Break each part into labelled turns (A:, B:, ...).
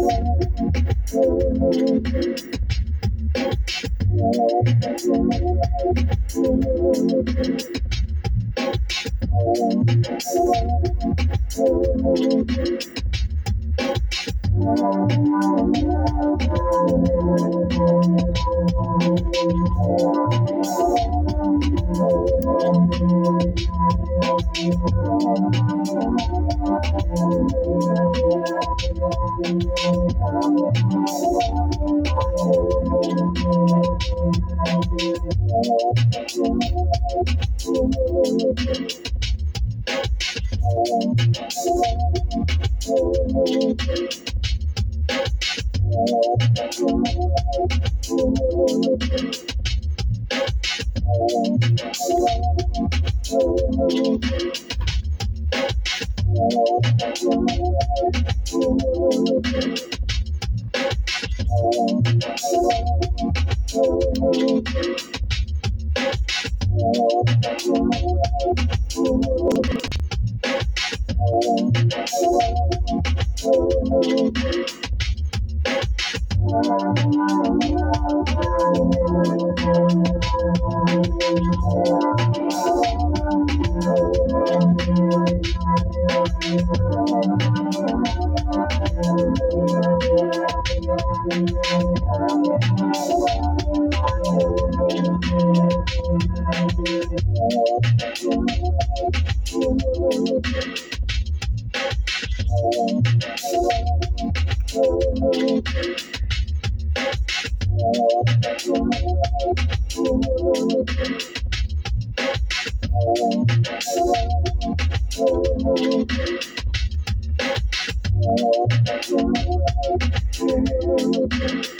A: Thank you. Thank you.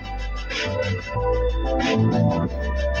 A: Thank you.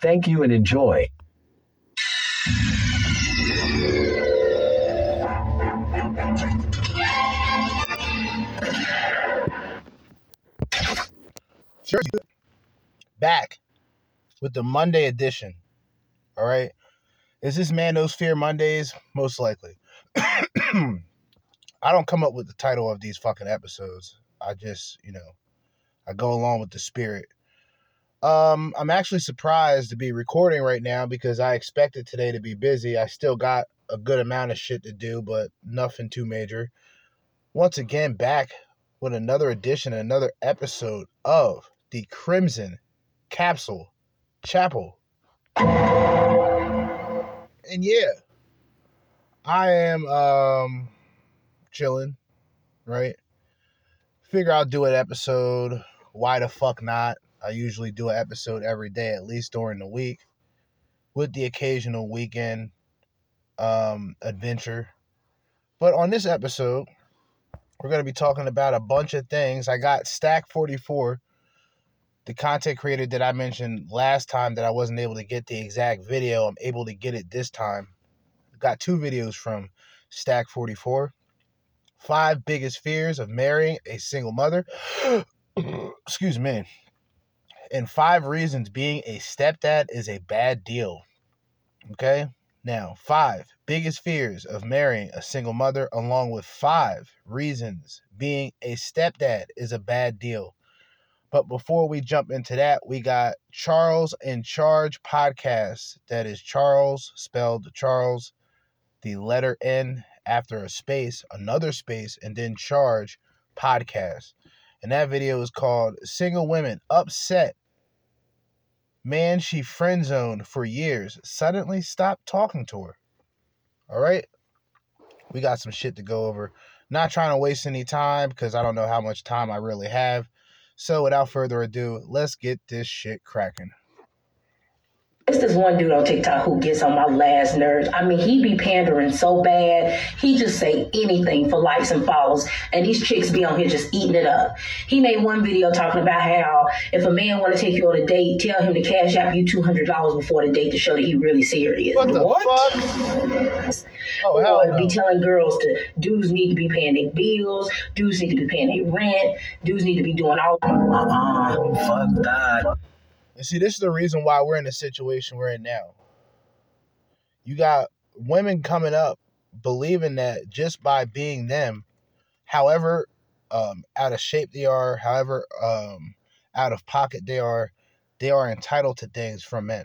A: Thank you and enjoy.
B: Sure. Back with the Monday edition. All right. Is this Manosphere Mondays? Most likely. I don't come up with the title of these fucking episodes. I just, you know, I go along with the spirit. Um, I'm actually surprised to be recording right now because I expected today to be busy. I still got a good amount of shit to do, but nothing too major. Once again, back with another edition, another episode of the Crimson Capsule Chapel. And yeah, I am um chilling, right? Figure I'll do an episode. Why the fuck not? I usually do an episode every day, at least during the week, with the occasional weekend um adventure. But on this episode, we're going to be talking about a bunch of things. I got Stack 44 the content creator that I mentioned last time that I wasn't able to get the exact video, I'm able to get it this time. Got two videos from Stack 44. Five biggest fears of marrying a single mother. Excuse me. And five reasons being a stepdad is a bad deal. Okay? Now, five biggest fears of marrying a single mother, along with five reasons being a stepdad is a bad deal. But before we jump into that, we got Charles in Charge podcast. That is Charles, spelled Charles, the letter N after a space, another space, and then Charge podcast. And that video is called Single Women Upset. Man, she friend zoned for years, suddenly stopped talking to her. All right? We got some shit to go over. Not trying to waste any time because I don't know how much time I really have. So without further ado, let's get this shit cracking.
C: It's this one dude on TikTok who gets on my last nerves. I mean, he be pandering so bad. He just say anything for likes and follows, and these chicks be on here just eating it up. He made one video talking about how if a man want to take you on a date, tell him to cash out you two hundred dollars before the date to show that he really serious.
B: What the what? fuck?
C: Oh, hell no. be telling girls to dudes need to be paying their bills, dudes need to be paying their rent, dudes need to be doing all. Uh-uh, fuck that.
B: And see, this is the reason why we're in the situation we're in now. You got women coming up believing that just by being them, however um, out of shape they are, however um, out of pocket they are, they are entitled to things from men.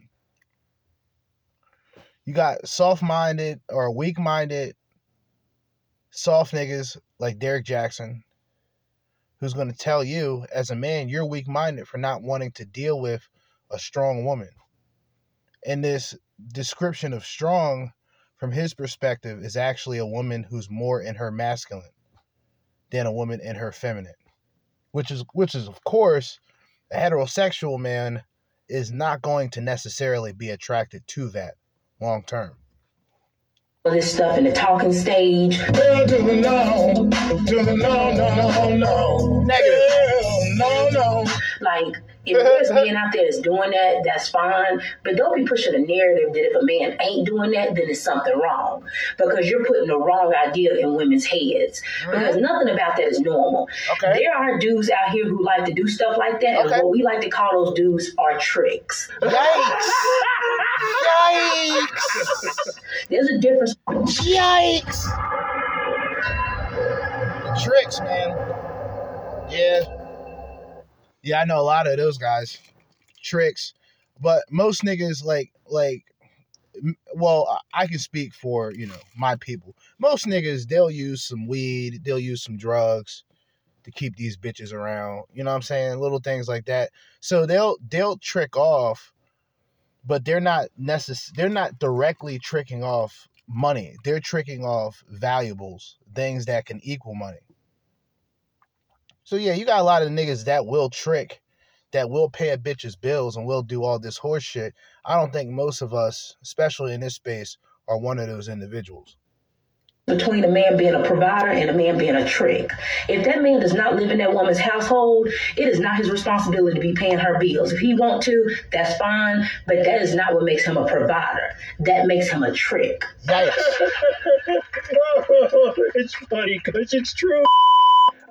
B: You got soft minded or weak minded, soft niggas like Derrick Jaxn, who's going to tell you, as a man, you're weak minded for not wanting to deal with a strong woman. And this description of strong, from his perspective, is actually a woman who's more in her masculine than a woman in her feminine. Which is which is of course a heterosexual man is not going to necessarily be attracted to that long term.
C: All this stuff in the talking stage.
B: Hell to the no, to the no, no, no, no. Negative. Hell, no, no.
C: Like, if there's men out there that's doing that, that's fine. But don't be pushing a narrative that if a man ain't doing that, then it's something wrong. Because you're putting the wrong idea in women's heads. Because nothing about that is normal.
B: Okay.
C: There are dudes out here who like to do stuff like that.
B: Okay.
C: And what we like to call those dudes are tricks.
B: Yikes! Yikes!
C: There's a difference.
B: Yikes! Tricks, man. Yeah. Yeah, I know a lot of those guys. Tricks. But most niggas like like well, I can speak for, you know, my people. Most niggas they'll use some weed, they'll use some drugs to keep these bitches around. You know what I'm saying? Little things like that. So they'll they'll trick off, but they're not necess- they're not directly tricking off money. They're tricking off valuables, things that can equal money. So yeah, you got a lot of niggas that will trick, that will pay a bitch's bills and will do all this horse shit. I don't think most of us, especially in this space, are one of those individuals.
C: between a man being a provider and a man being a trick. If that man does not live in that woman's household, it is not his responsibility to be paying her bills. If he want to, that's fine, but that is not what makes him a provider. That makes him a trick.
B: Yikes.
D: it's funny because it's true.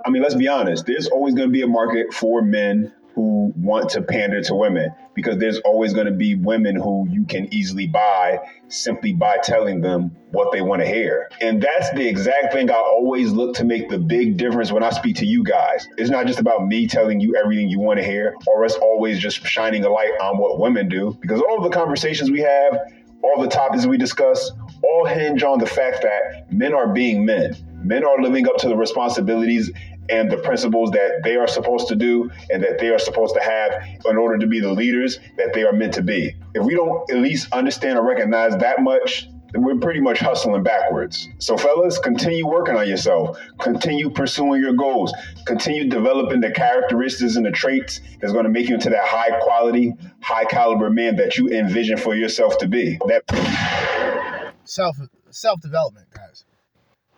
D: I mean, let's be honest. There's always going to be a market for men who want to pander to women because there's always going to be women who you can easily buy simply by telling them what they want to hear. And that's the exact thing I always look to make the big difference when I speak to you guys. It's not just about me telling you everything you want to hear or us always just shining a light on what women do because all the conversations we have all the topics we discuss all hinge on the fact that men are being men. Men are living up to the responsibilities and the principles that they are supposed to do and that they are supposed to have in order to be the leaders that they are meant to be. If we don't at least understand or recognize that much, we're pretty much hustling backwards. So, fellas, continue working on yourself. Continue pursuing your goals. Continue developing the characteristics and the traits that's going to make you into that high quality, high caliber man that you envision for yourself to be. That
B: self self development, guys.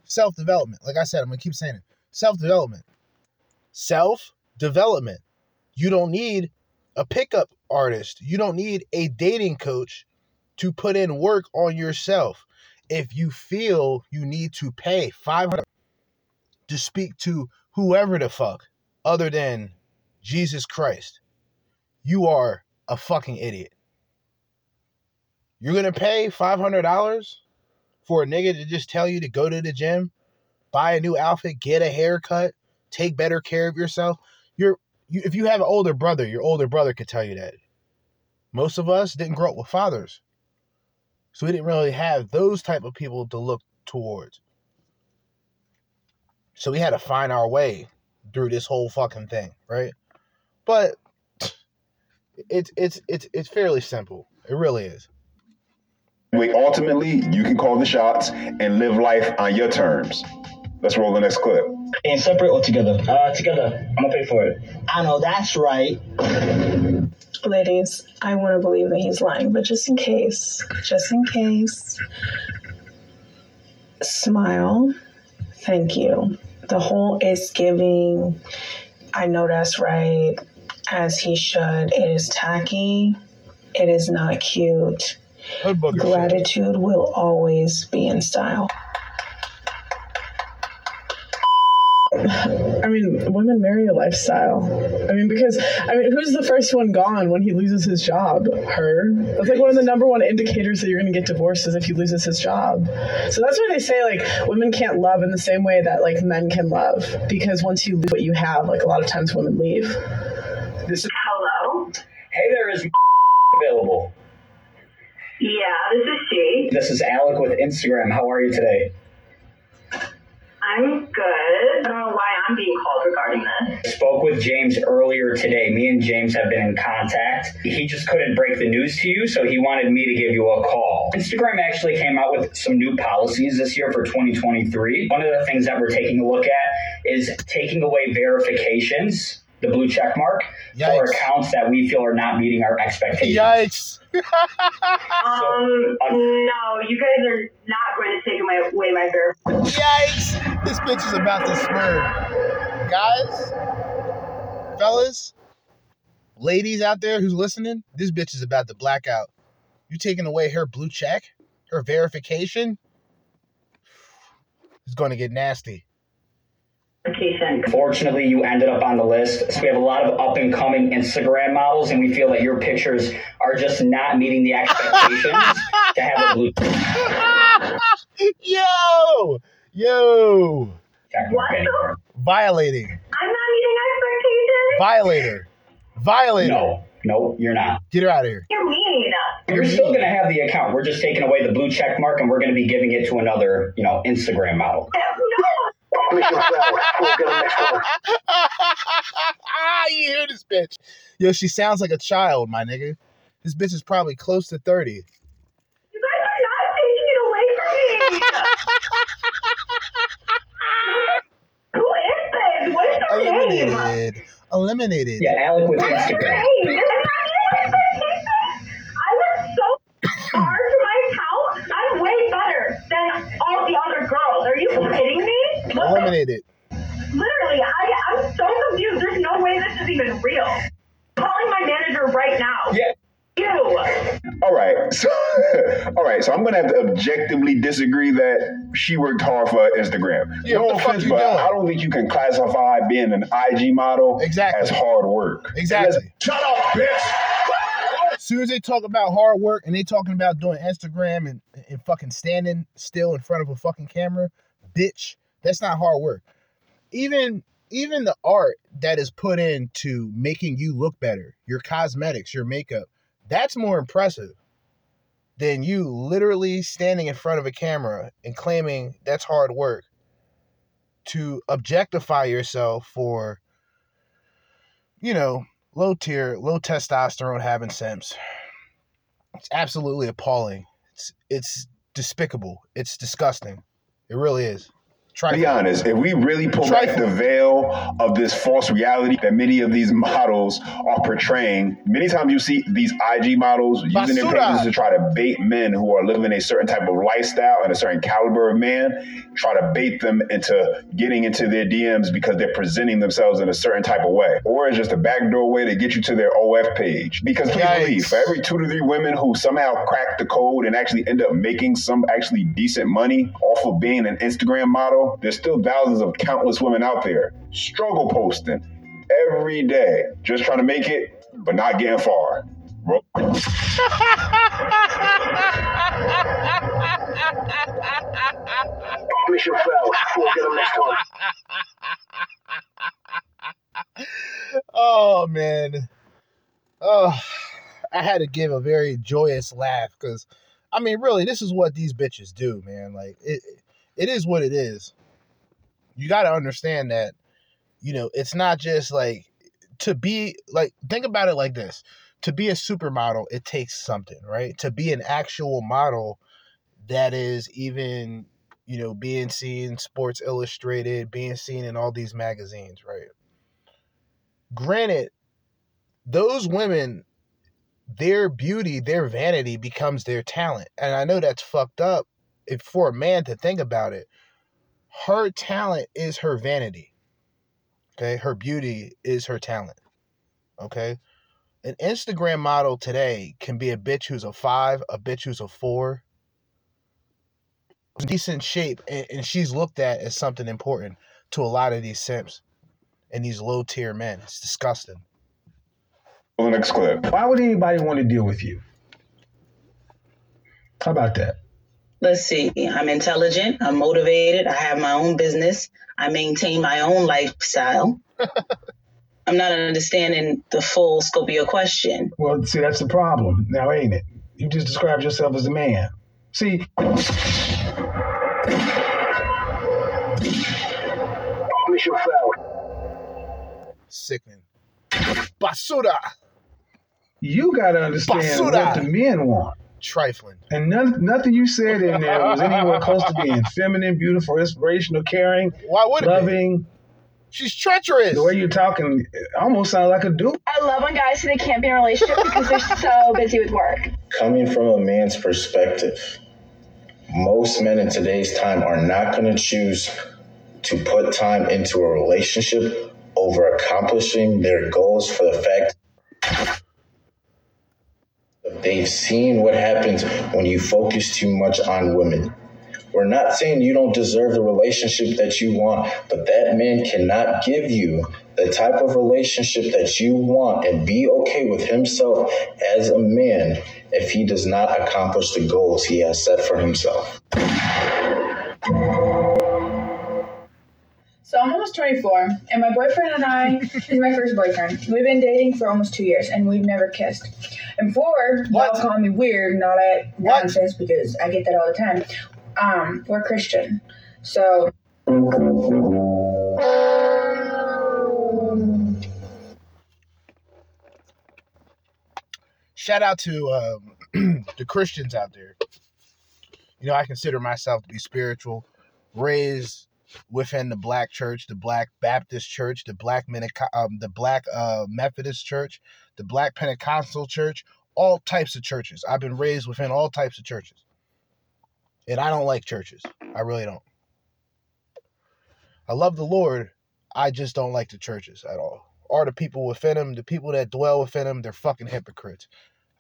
B: Self development. Like I said, I'm gonna keep saying it. Self development. Self development. You don't need a pickup artist. You don't need a dating coach to put in work on yourself. If you feel you need to pay 500 to speak to whoever the fuck other than Jesus Christ, you are a fucking idiot. You're gonna pay $500 for a nigga to just tell you to go to the gym, buy a new outfit, get a haircut, take better care of yourself. You're you, if you have an older brother, your older brother could tell you that. Most of us didn't grow up with fathers. So we didn't really have those type of people to look towards. So we had to find our way through this whole fucking thing, right? But it's it's it's it's fairly simple. It really is.
D: ultimately, you can call the shots and live life on your terms. Let's roll the next clip.
E: And separate or together?
F: Uh, together. I'm gonna pay for it.
E: I know that's right.
G: Ladies, I want to believe that he's lying, but just in case, just in case, smile. Thank you. The whole is giving, I know that's right, as he should. It is tacky. It is not cute.
B: Hood booger shit.
G: Gratitude will always be in style.
H: I mean, women marry a lifestyle. I mean, because I mean, who's the first one gone when he loses his job? Her. That's like one of the number one indicators that you're going to get divorced is if he loses his job. So that's why they say like women can't love in the same way that like men can love because once you lose what you have, like a lot of times women leave.
I: This is hello. Hey there, is available?
J: Yeah, this is she.
I: This is Alec with Instagram. How are you today?
J: I'm good. I don't know why I'm being called regarding this.
I: Spoke with James earlier today. Me and James have been in contact. He just couldn't break the news to you, so he wanted me to give you a call. Instagram actually came out with some new policies this year for 2023. One of the things that we're taking a look at is taking away verifications, the blue check mark, for accounts that we feel are not meeting our expectations.
B: Yikes.
J: Um, no, you guys are not going to take my, away my ver.
B: Yikes! This bitch is about to swerve. Guys, fellas, ladies out there who's listening, this bitch is about to blackout. You taking away her blue check, her verification? It's going to get nasty.
J: Vacation.
I: Fortunately, you ended up on the list. So we have a lot of up and coming Instagram models, and we feel that your pictures are just not meeting the expectations to have a blue
B: yo, yo,
J: What
B: violating,
J: I'm not meeting expectations?
B: violator, violator.
I: No, no, you're not.
B: Get her out of here.
J: You're mean.
I: You're still going to have the account. We're just taking away the blue check mark, and we're going to be giving it to another, you know, Instagram model.
J: No.
B: you hear this bitch? Yo, she sounds like a child, my nigga. This bitch is probably close to 30.
J: You guys are not taking it away from me. Who is this? What is her name?
B: Eliminated. Eliminated.
I: Yeah, Alec with
J: What is her
I: Instagram.
J: name? This is not meeting expectations. I work so hard for my account. I'm way better than all the other girls. Are you kidding me? What the
B: Eliminated.
J: Literally, I, I'm so confused. There's no way this is even real. Calling my manager right now.
I: Yeah.
J: You.
D: All right. So, all right. So I'm gonna have to objectively disagree that she worked hard for Instagram.
B: Yeah,
D: no
B: what the fuck
D: offense,
B: you
D: but
B: doing?
D: I don't think you can classify being an IG model
B: Exactly.
D: as hard work.
B: Exactly.
D: Shut up, bitch.
B: As soon as they talk about hard work and they talking about doing Instagram and, and fucking standing still in front of a fucking camera, bitch, that's not hard work. Even even the art that is put into making you look better, your cosmetics, your makeup, that's more impressive than you literally standing in front of a camera and claiming that's hard work to objectify yourself for you know, low tier, low testosterone having simps. It's absolutely appalling. It's it's despicable. It's disgusting. It really is. Try
D: Be honest, if we really pull back the veil of this false reality that many of these models are portraying, many times you see these IG models using their
B: Basura.
D: pages to try to bait men who are living a certain type of lifestyle and a certain caliber of man, try to bait them into getting into their DMs because they're presenting themselves in a certain type of way. Or it's just a backdoor way to get you to their OF page. Because please
B: Yikes.
D: believe, for every two to three women who somehow crack the code and actually end up making some actually decent money off of being an Instagram model, there's still thousands of countless women out there struggle posting every day, just trying to make it, but not getting far.
B: Oh man. Oh, I had to give a very joyous laugh because, I mean, really, this is what these bitches do, man. Like it, it is what it is. You got to understand that, you know, it's not just like to be like. Think about it like this: to be a supermodel, it takes something, right? To be an actual model that is even, you know, being seen Sports Illustrated, being seen in all these magazines, right? granted, those women, their beauty, their vanity becomes their talent. And I know that's fucked up if for a man to think about it. Her talent is her vanity. Okay. Her beauty is her talent. Okay. An Instagram model today can be a bitch who's a five, a bitch who's a four, decent shape, and, she's looked at as something important to a lot of these simps and these low tier men. It's disgusting.
D: The next clip.
K: Why would anybody want to deal with you? How about that?
L: Let's see. I'm intelligent. I'm motivated. I have my own business. I maintain my own lifestyle. I'm not understanding the full scope of your question.
K: Well, see, that's the problem now, ain't it? You just described yourself as a man. See,
F: Mission failed.
B: Sickening. Basura.
K: you got to understand
B: Basura.
K: what the men want.
B: Trifling.
K: And none, nothing you said in there was anywhere close to being feminine, beautiful, inspirational, caring,
B: Why would it be?
K: loving.
B: She's treacherous.
K: The way you're talking almost sounds like a dude.
J: I love when guys say they can't be in a relationship because they're so busy with work.
M: Coming from a man's perspective, most men in today's time are not going to choose to put time into a relationship over accomplishing their goals for the fact that they've seen what happens when you focus too much on women. We're not saying you don't deserve the relationship that you want, but that man cannot give you the type of relationship that you want and be okay with himself as a man if he does not accomplish the goals he has set for himself.
N: So I'm almost 24, and my boyfriend and I is my first boyfriend. We've been dating for almost two years, and we've never kissed. And before, y'all call me weird and all that nonsense because I get that all the time. Um, we're Christian, so
B: Shout out to um, the Christians out there. You know, I consider myself to be spiritual, raised within the black church, the black Baptist church, the black Menico- um, the black uh, Methodist church, the black Pentecostal church, all types of churches. I've been raised within all types of churches. And I don't like churches. I really don't. I love the Lord. I just don't like the churches at all. Or the people within them, the people that dwell within them, they're fucking hypocrites.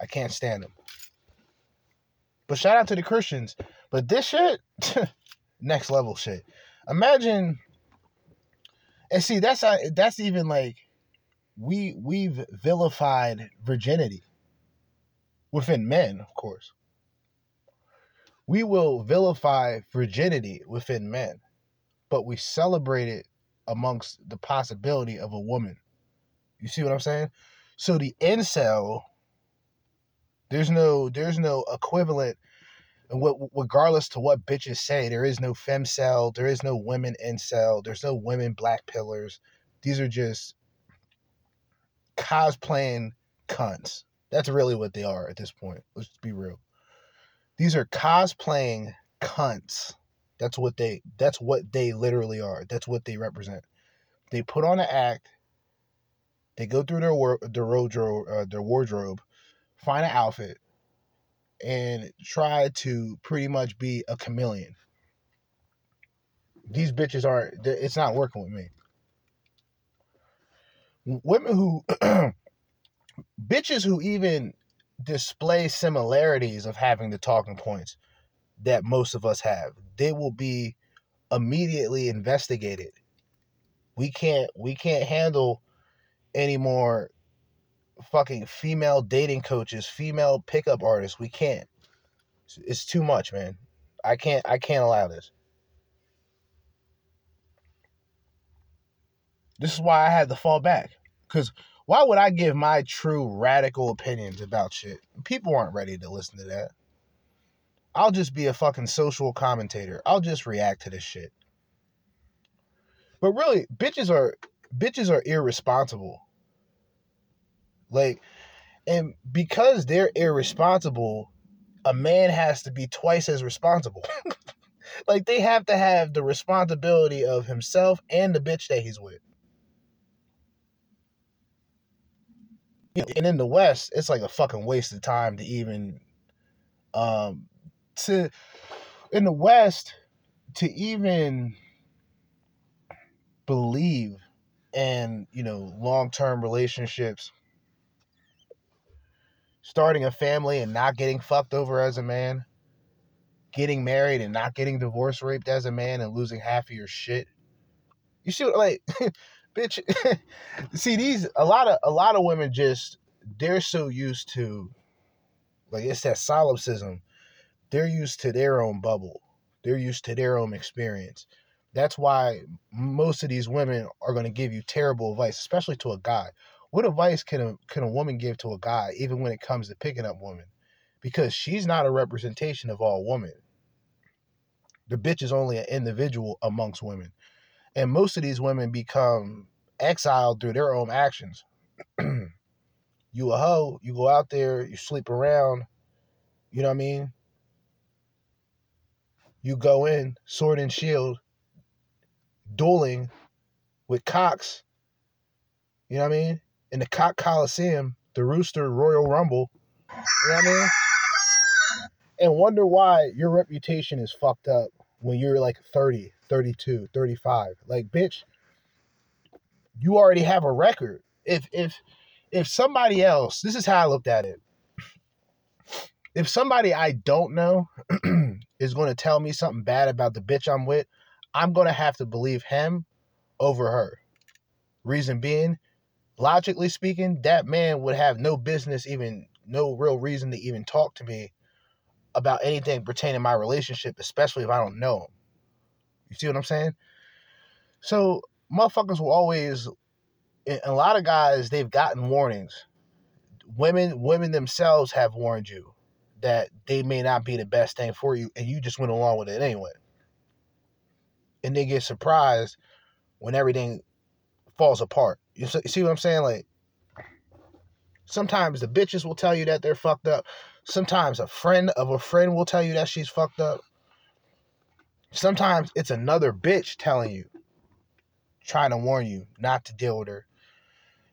B: I can't stand them. But shout out to the Christians. But this shit, next level shit. Imagine, and see that's that's even like we we've vilified virginity within men, of course. We will vilify virginity within men, but we celebrate it amongst the possibility of a woman. You see what I'm saying? So the incel, there's no there's no equivalent and what regardless to what bitches say, there is no femcel, there is no women incel, there's no women black pillars. These are just cosplaying cunts. That's really what they are at this point. Let's be real. These are cosplaying cunts. That's what they that's what they literally are. That's what they represent. They put on an act. They go through their wor- their wardrobe, uh, their wardrobe, find an outfit, and try to pretty much be a chameleon. These bitches aren't. It's not working with me. Women who, bitches who even display similarities of having the talking points that most of us have, they will be immediately investigated. We can't. We can't handle any more fucking female dating coaches, female pickup artists. We can't. It's- too much, man. I can't I can't allow this. This is why I had to fall back. Cuz why would I give my true radical opinions about shit? People aren't ready to listen to that. I'll just be a fucking social commentator. I'll just react to this shit. But really, bitches are bitches are irresponsible. Like, and because they're irresponsible, a man has to be twice as responsible. like, they have to have the responsibility of himself and the bitch that he's with. And in the West, it's like a fucking waste of time to even, um, to, in the West, to even believe in, you know, long term relationships starting a family and not getting fucked over as a man, getting married and not getting divorce raped as a man and losing half of your shit. You see what like bitch see these a lot of a lot of women just they're so used to like it's that solipsism. They're used to their own bubble. They're used to their own experience. That's why most of these women are going to give you terrible advice, especially to a guy. What advice can a can a woman give to a guy, even when it comes to picking up women? Because she's not a representation of all women. The bitch is only an individual amongst women, and most of these women become exiled through their own actions. you a hoe, you go out there, you sleep around, you know what I mean? You go in, sword and shield, dueling with cocks, you know what I mean? In the Cock Coliseum, the Rooster Royal Rumble, you know what I mean? And wonder why your reputation is fucked up when you're like 30, 32, 35. Like, bitch, you already have a record. If if if somebody else, this is how I looked at it. If somebody I don't know is going to tell me something bad about the bitch I'm with, I'm going to have to believe him over her. Reason being, logically speaking, that man would have no business, even no real reason to even talk to me about anything pertaining my relationship, especially if I don't know him. You see what I'm saying? So motherfuckers will always a lot of guys they've gotten warnings. Women women themselves have warned you that they may not be the best thing for you and you just went along with it anyway. And they get surprised when everything falls apart. You see what I'm saying? Like sometimes the bitches will tell you that they're fucked up. Sometimes a friend of a friend will tell you that she's fucked up. Sometimes it's another bitch telling you, trying to warn you not to deal with her.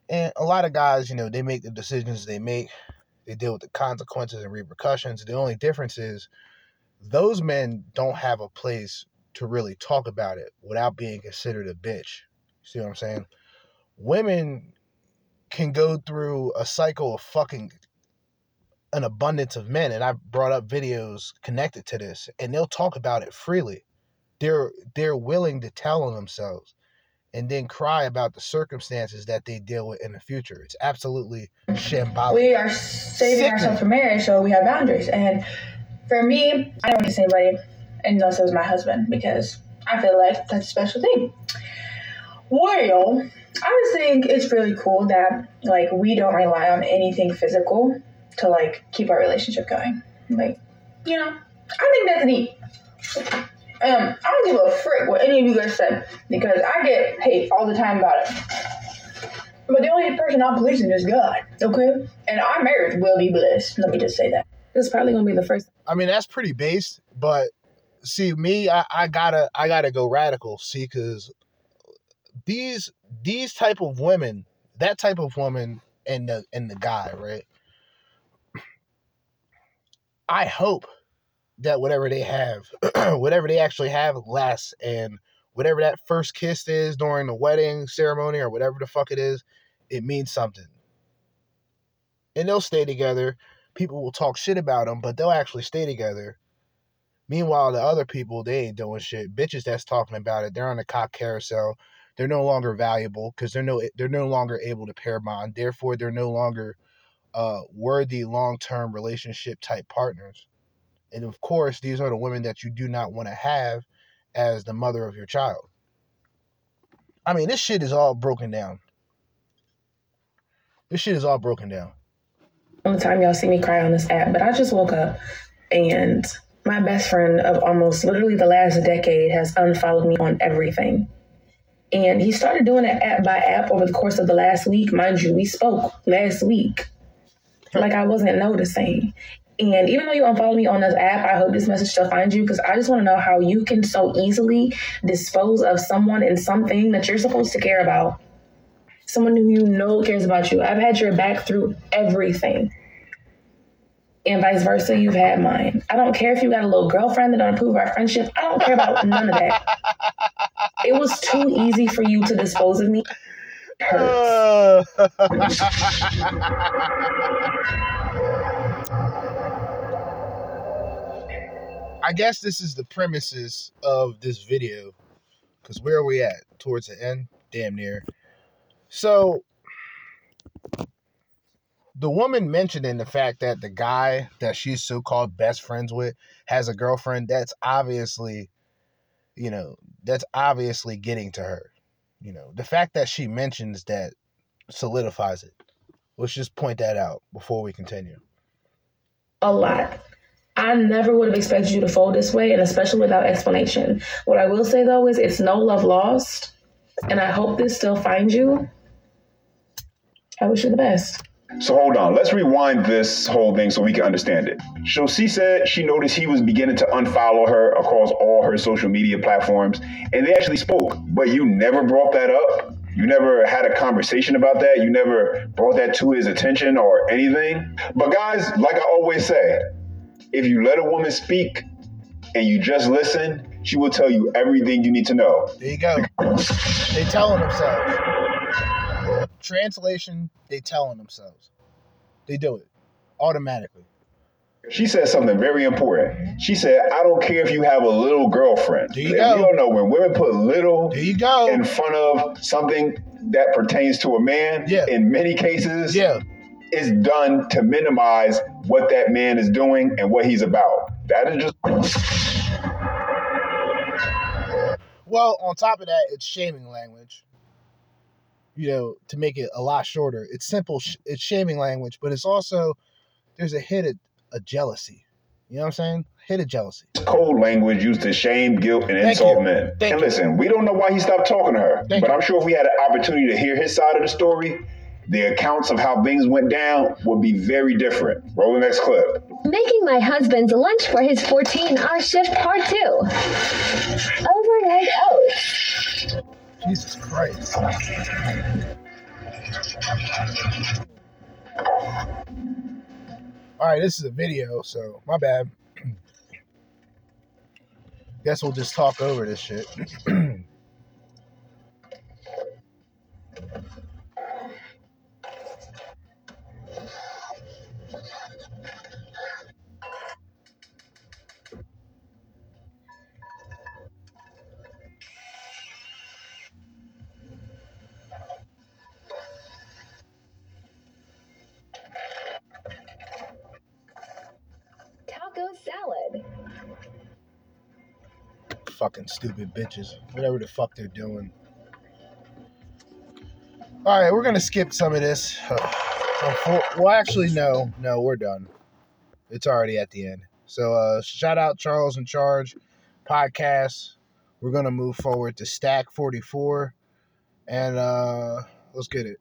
B: And a lot of guys, you know, they make the decisions they make, they deal with the consequences and repercussions. The only difference is those men don't have a place to really talk about it without being considered a bitch. See what I'm saying? Women can go through a cycle of fucking an abundance of men and I brought up videos connected to this and they'll talk about it freely. They're they're willing to tell on themselves and then cry about the circumstances that they deal with in the future. It's absolutely shambolic.
N: We are saving ourselves for marriage, so we have boundaries. And for me, I don't kiss anybody unless it was my husband because I feel like that's a special thing. Well, I just think it's really cool that like we don't rely on anything physical to like keep our relationship going. Like, you know, I think that's neat. Um, I don't give a frick what any of you guys say because I get hate all the time about it. But the only person I'm pleasing is God, okay? And our marriage will be blessed. Let me just say that. It's probably gonna be the first.
B: I mean, that's pretty base, but see, me, I, I gotta, I gotta go radical. See, because these, these type of women, that type of woman, and the and the guy, right? I hope that whatever they have, whatever they actually have lasts and whatever that first kiss is during the wedding ceremony or whatever the fuck it is, it means something. And they'll stay together. People will talk shit about them, but they'll actually stay together. Meanwhile, the other people, they ain't doing shit. Bitches that's talking about it, they're on the cock carousel. They're no longer valuable because they're no they're no longer able to pair bond. Therefore, they're no longer uh, worthy long term relationship type partners. And of course, these are the women that you do not want to have as the mother of your child. I mean, this shit is all broken down. This shit is all broken down.
G: All the time y'all see me cry on this app, but I just woke up and my best friend of almost literally the last decade has unfollowed me on everything. And he started doing it app by app over the course of the last week. Mind you, we spoke last week. Like I wasn't noticing. And even though you unfollow me on this app, I hope this message still finds you because I just want to know how you can so easily dispose of someone and something that you're supposed to care about. Someone who you know cares about you. I've had your back through everything. And vice versa, you've had mine. I don't care if you got a little girlfriend that don't approve our friendship. I don't care about none of that. It was too easy for you to dispose of me.
B: I guess this is the premises of this video. Because where are we at? Towards the end? Damn near. So, the woman mentioning the fact that the guy that she's so called best friends with has a girlfriend, that's obviously you know, that's obviously getting to her. You know, the fact that she mentions that solidifies it. Let's just point that out before we continue.
O: a lot. I never would have expected you to fold this way, and especially without explanation. What I will say though is it's no love lost, and I hope this still finds you. I wish you the best.
D: So hold on, let's rewind this whole thing so we can understand it. So she said she noticed he was beginning to unfollow her across all her social media platforms, and they actually spoke. But you never brought that up. You never had a conversation about that. You never brought that to his attention or anything. But guys, like I always say, if you let a woman speak and you just listen, she will tell you everything you need to know.
B: There you go. They telling themselves. Translation, they telling themselves. They do it automatically.
D: She said something very important. She said, I don't care if you have a little girlfriend.
B: There you go.
D: You don't know when women put little
B: there you go.
D: in front of something that pertains to a man,
B: Yeah.
D: in many cases,
B: Yeah.
D: it's done to minimize what that man is doing and what he's about. That is just
B: Well, on top of that, it's shaming language. You know, to make it a lot shorter, it's simple. Sh- it's shaming language, but it's also there's a hit of, of jealousy. You know what I'm saying? Hit of jealousy.
D: Cold language used to shame, guilt, and
B: Thank
D: insult
B: you.
D: men.
B: Thank
D: and
B: you.
D: listen, we don't know why he stopped talking to her,
B: Thank
D: but
B: you.
D: I'm sure if we had an opportunity to hear his side of the story, the accounts of how things went down would be very different. Roll the next clip.
P: Making my husband's lunch for his 14 hour shift part two. Overnight oats.
B: Jesus Christ. All right, this is a video, so my bad. Guess we'll just talk over this shit. Fucking stupid bitches. Whatever the fuck they're doing. All right, we're gonna skip some of this. Well, actually, no, no, we're done. It's already at the end. So, uh, shout out Charles in Charge podcast. We're gonna move forward to Stack Forty Four, and uh, let's get it.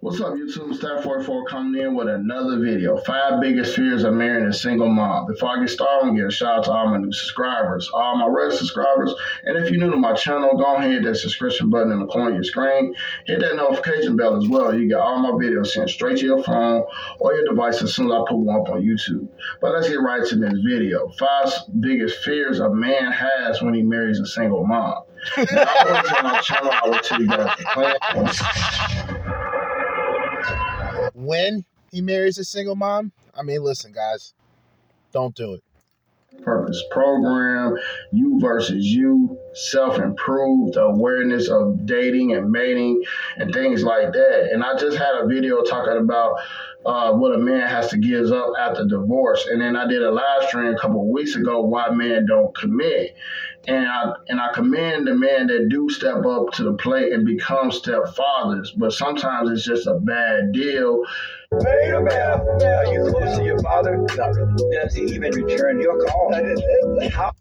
Q: What's up, YouTube? Stack 44 coming in with another video. Five biggest fears of marrying a single mom. Before I get started, I'm gonna give a shout out to all my new subscribers, all my red subscribers. And if you're new to my channel, go ahead and hit that subscription button in the corner of your screen. Hit that notification bell as well. You get all my videos sent straight to your phone or your device as soon as I put one up on YouTube. But let's get right to this video. Five biggest fears a man has when he marries a single mom. Now, I was on my channel, I tell you guys the plan.
B: When he marries a single mom, I mean, listen, guys, don't do it.
Q: purpose program, you versus you, self improved awareness of dating and mating and things like that. And I just had a video talking about uh, what a man has to give up after divorce. And then I did a live stream a couple of weeks ago why men don't commit. And I and I commend the men that do step up to the plate and become stepfathers, but sometimes it's just a bad deal.
R: Wait a minute. Are you close to your father? Not really. Does he even return your call? How?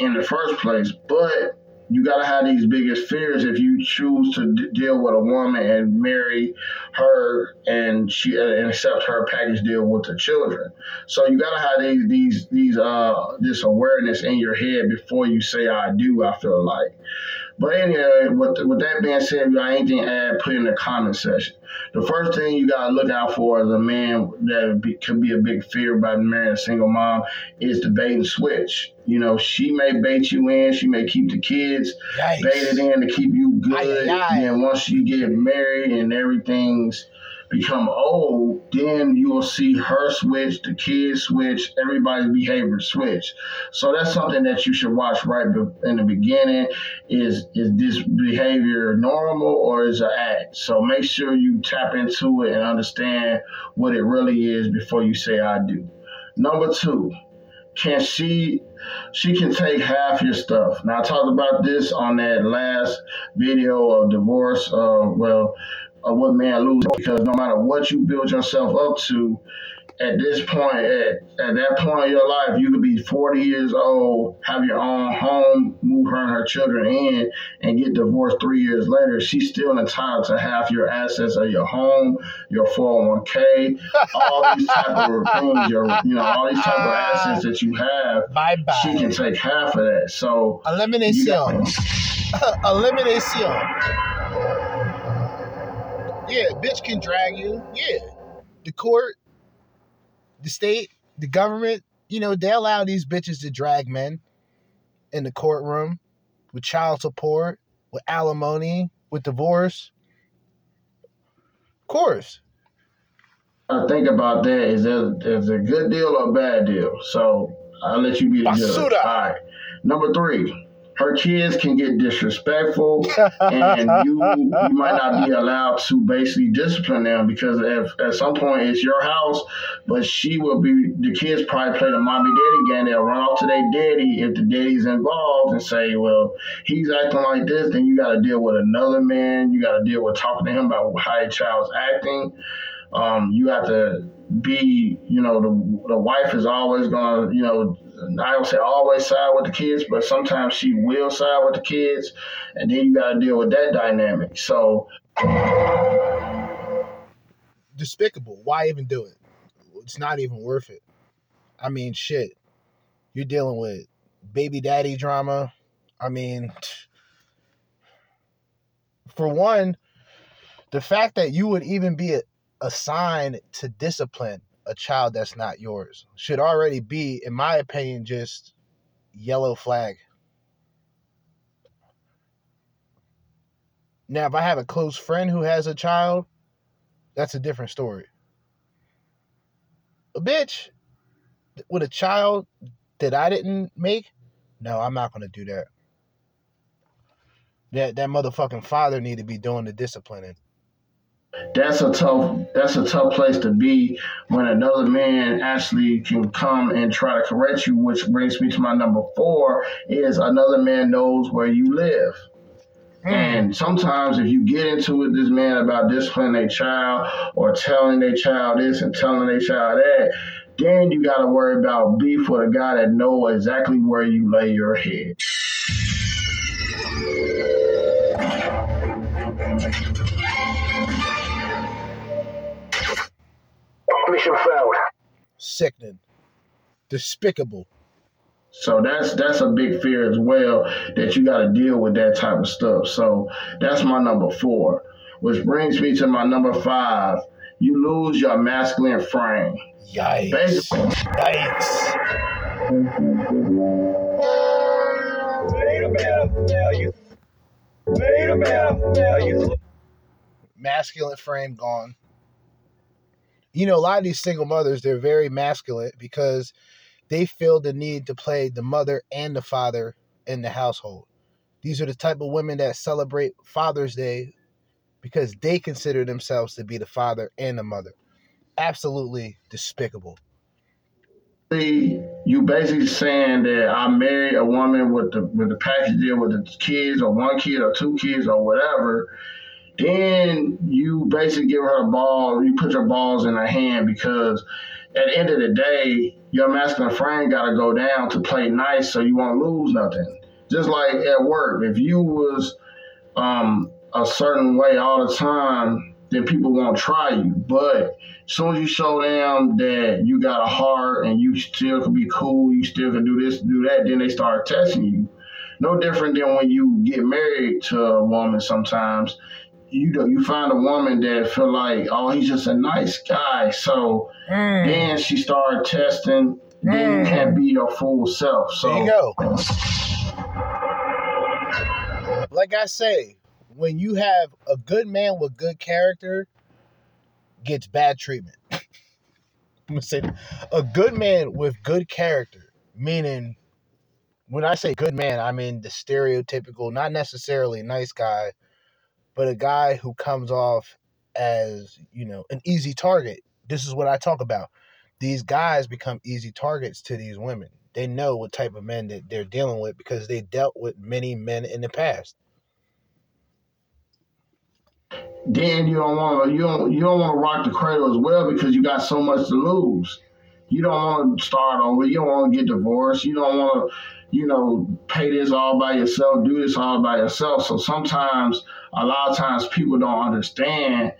Q: in the first place. But you got to have these biggest fears if you choose to d- deal with a woman and marry her and she uh, and accept her package deal with the children. So you got to have these these these uh this awareness in your head before you say I do. I feel like. But anyway, with, with that being said, if you got anything to add, put in the comment section. The first thing you gotta look out for as a man that be, could be a big fear about marrying a single mom is the bait and switch. You know, she may bait you in, she may keep the kids
B: Yikes.
Q: baited in to keep you good.
B: Aye, aye.
Q: Then once you get married and everything's become old, then you'll see her switch, the kids switch, everybody's behavior switch. So that's something that you should watch right in the beginning. Is is this behavior normal or is it act? So make sure you tap into it and understand what it really is before you say I do. Number two, can she she can take half your stuff. Now I talked about this on that last video of divorce. Uh, well, of what man lose because no matter what you build yourself up to, at this point, at, at that point in your life, you could be 40 years old, have your own home, move her and her children in, and get divorced three years later. She's still entitled to half your assets of your home, your 401k, all these type of things, your, you know, all these type of assets that you have.
B: Bye bye.
Q: She can take half of that. So
B: Elimination. Elimination. Yeah, bitch can drag you. Yeah. The court, the state, the government, you know, they allow these bitches to drag men in the courtroom with child support, with alimony, with divorce. Of course.
Q: I think about that is there, there's a good deal or a bad deal. So I'll let you be the judge. All right. Number three, her kids can get disrespectful, and you you might not be allowed to basically discipline them because if, at some point it's your house, but she will be the kids probably play the mommy daddy game. They'll run off to their daddy if the daddy's involved and say, "Well, he's acting like this," then you got to deal with another man. You got to deal with talking to him about how your child's acting. Um, you have to be, you know, the, the wife is always gonna, you know, I don't say always side with the kids, but sometimes she will side with the kids, and then you got to deal with that dynamic. So
B: Despicable. Why even do it? It's not even worth it. I mean, shit. You're dealing with baby daddy drama. I mean, for one, the fact that you would even be assigned to discipline a child that's not yours should already be, in my opinion, just yellow flag. Now, if I have a close friend who has a child, that's a different story. A bitch with a child that I didn't make, no, I'm not gonna do that. That that motherfucking father need to be doing the disciplining.
Q: That's a tough that's a tough place to be when another man actually can come and try to correct you. Which brings me to my number four: is another man knows where you live. Mm. And sometimes, if you get into with this man about disciplining their child or telling their child this and telling their child that, then you got to worry about beef with a guy that know exactly where you lay your head.
F: Mission failed.
B: Sickening. Despicable.
Q: So that's that's a big fear as well that you got to deal with that type of stuff. So that's my number four, which brings me to my number five. You lose your masculine frame.
B: Yikes!
Q: Basically,
B: Yikes!
R: Wait a minute. Are you? Wait a minute. Are you?
B: Masculine frame gone. You know, a lot of these single mothers, they're very masculine because they feel the need to play the mother and the father in the household. These are the type of women that celebrate Father's Day because they consider themselves to be the father and the mother. Absolutely despicable.
Q: See you basically saying that I married a woman with the with the package deal with the kids or one kid or two kids or whatever. Then you basically give her a ball, you put your balls in her hand because at the end of the day, your masculine frame got to go down to play nice so you won't lose nothing. Just like at work, if you was um, a certain way all the time, then people won't try you. But as soon as you show them that you got a heart and you still can be cool, you still can do this, do that, then they start testing you. No different than when you get married to a woman sometimes. You do, you find a woman that feel like, oh, he's just a nice guy. So mm. then she started testing. Then you can't be your full self. So
B: There you go. Like I say, when you have a good man with good character gets bad treatment. I'm gonna say a good man with good character, meaning when I say good man, I mean the stereotypical, not necessarily nice guy, but a guy who comes off as, you know, an easy target. This is what I talk about. These guys become easy targets to these women. They know what type of men that they're dealing with because they dealt with many men in the past.
Q: then you don't want to you don't you don't want to rock the cradle as well because you got so much to lose. You don't want to start over. You don't want to get divorced. You don't want to, you know, pay this all by yourself, do this all by yourself. So sometimes, a lot of times, people don't understand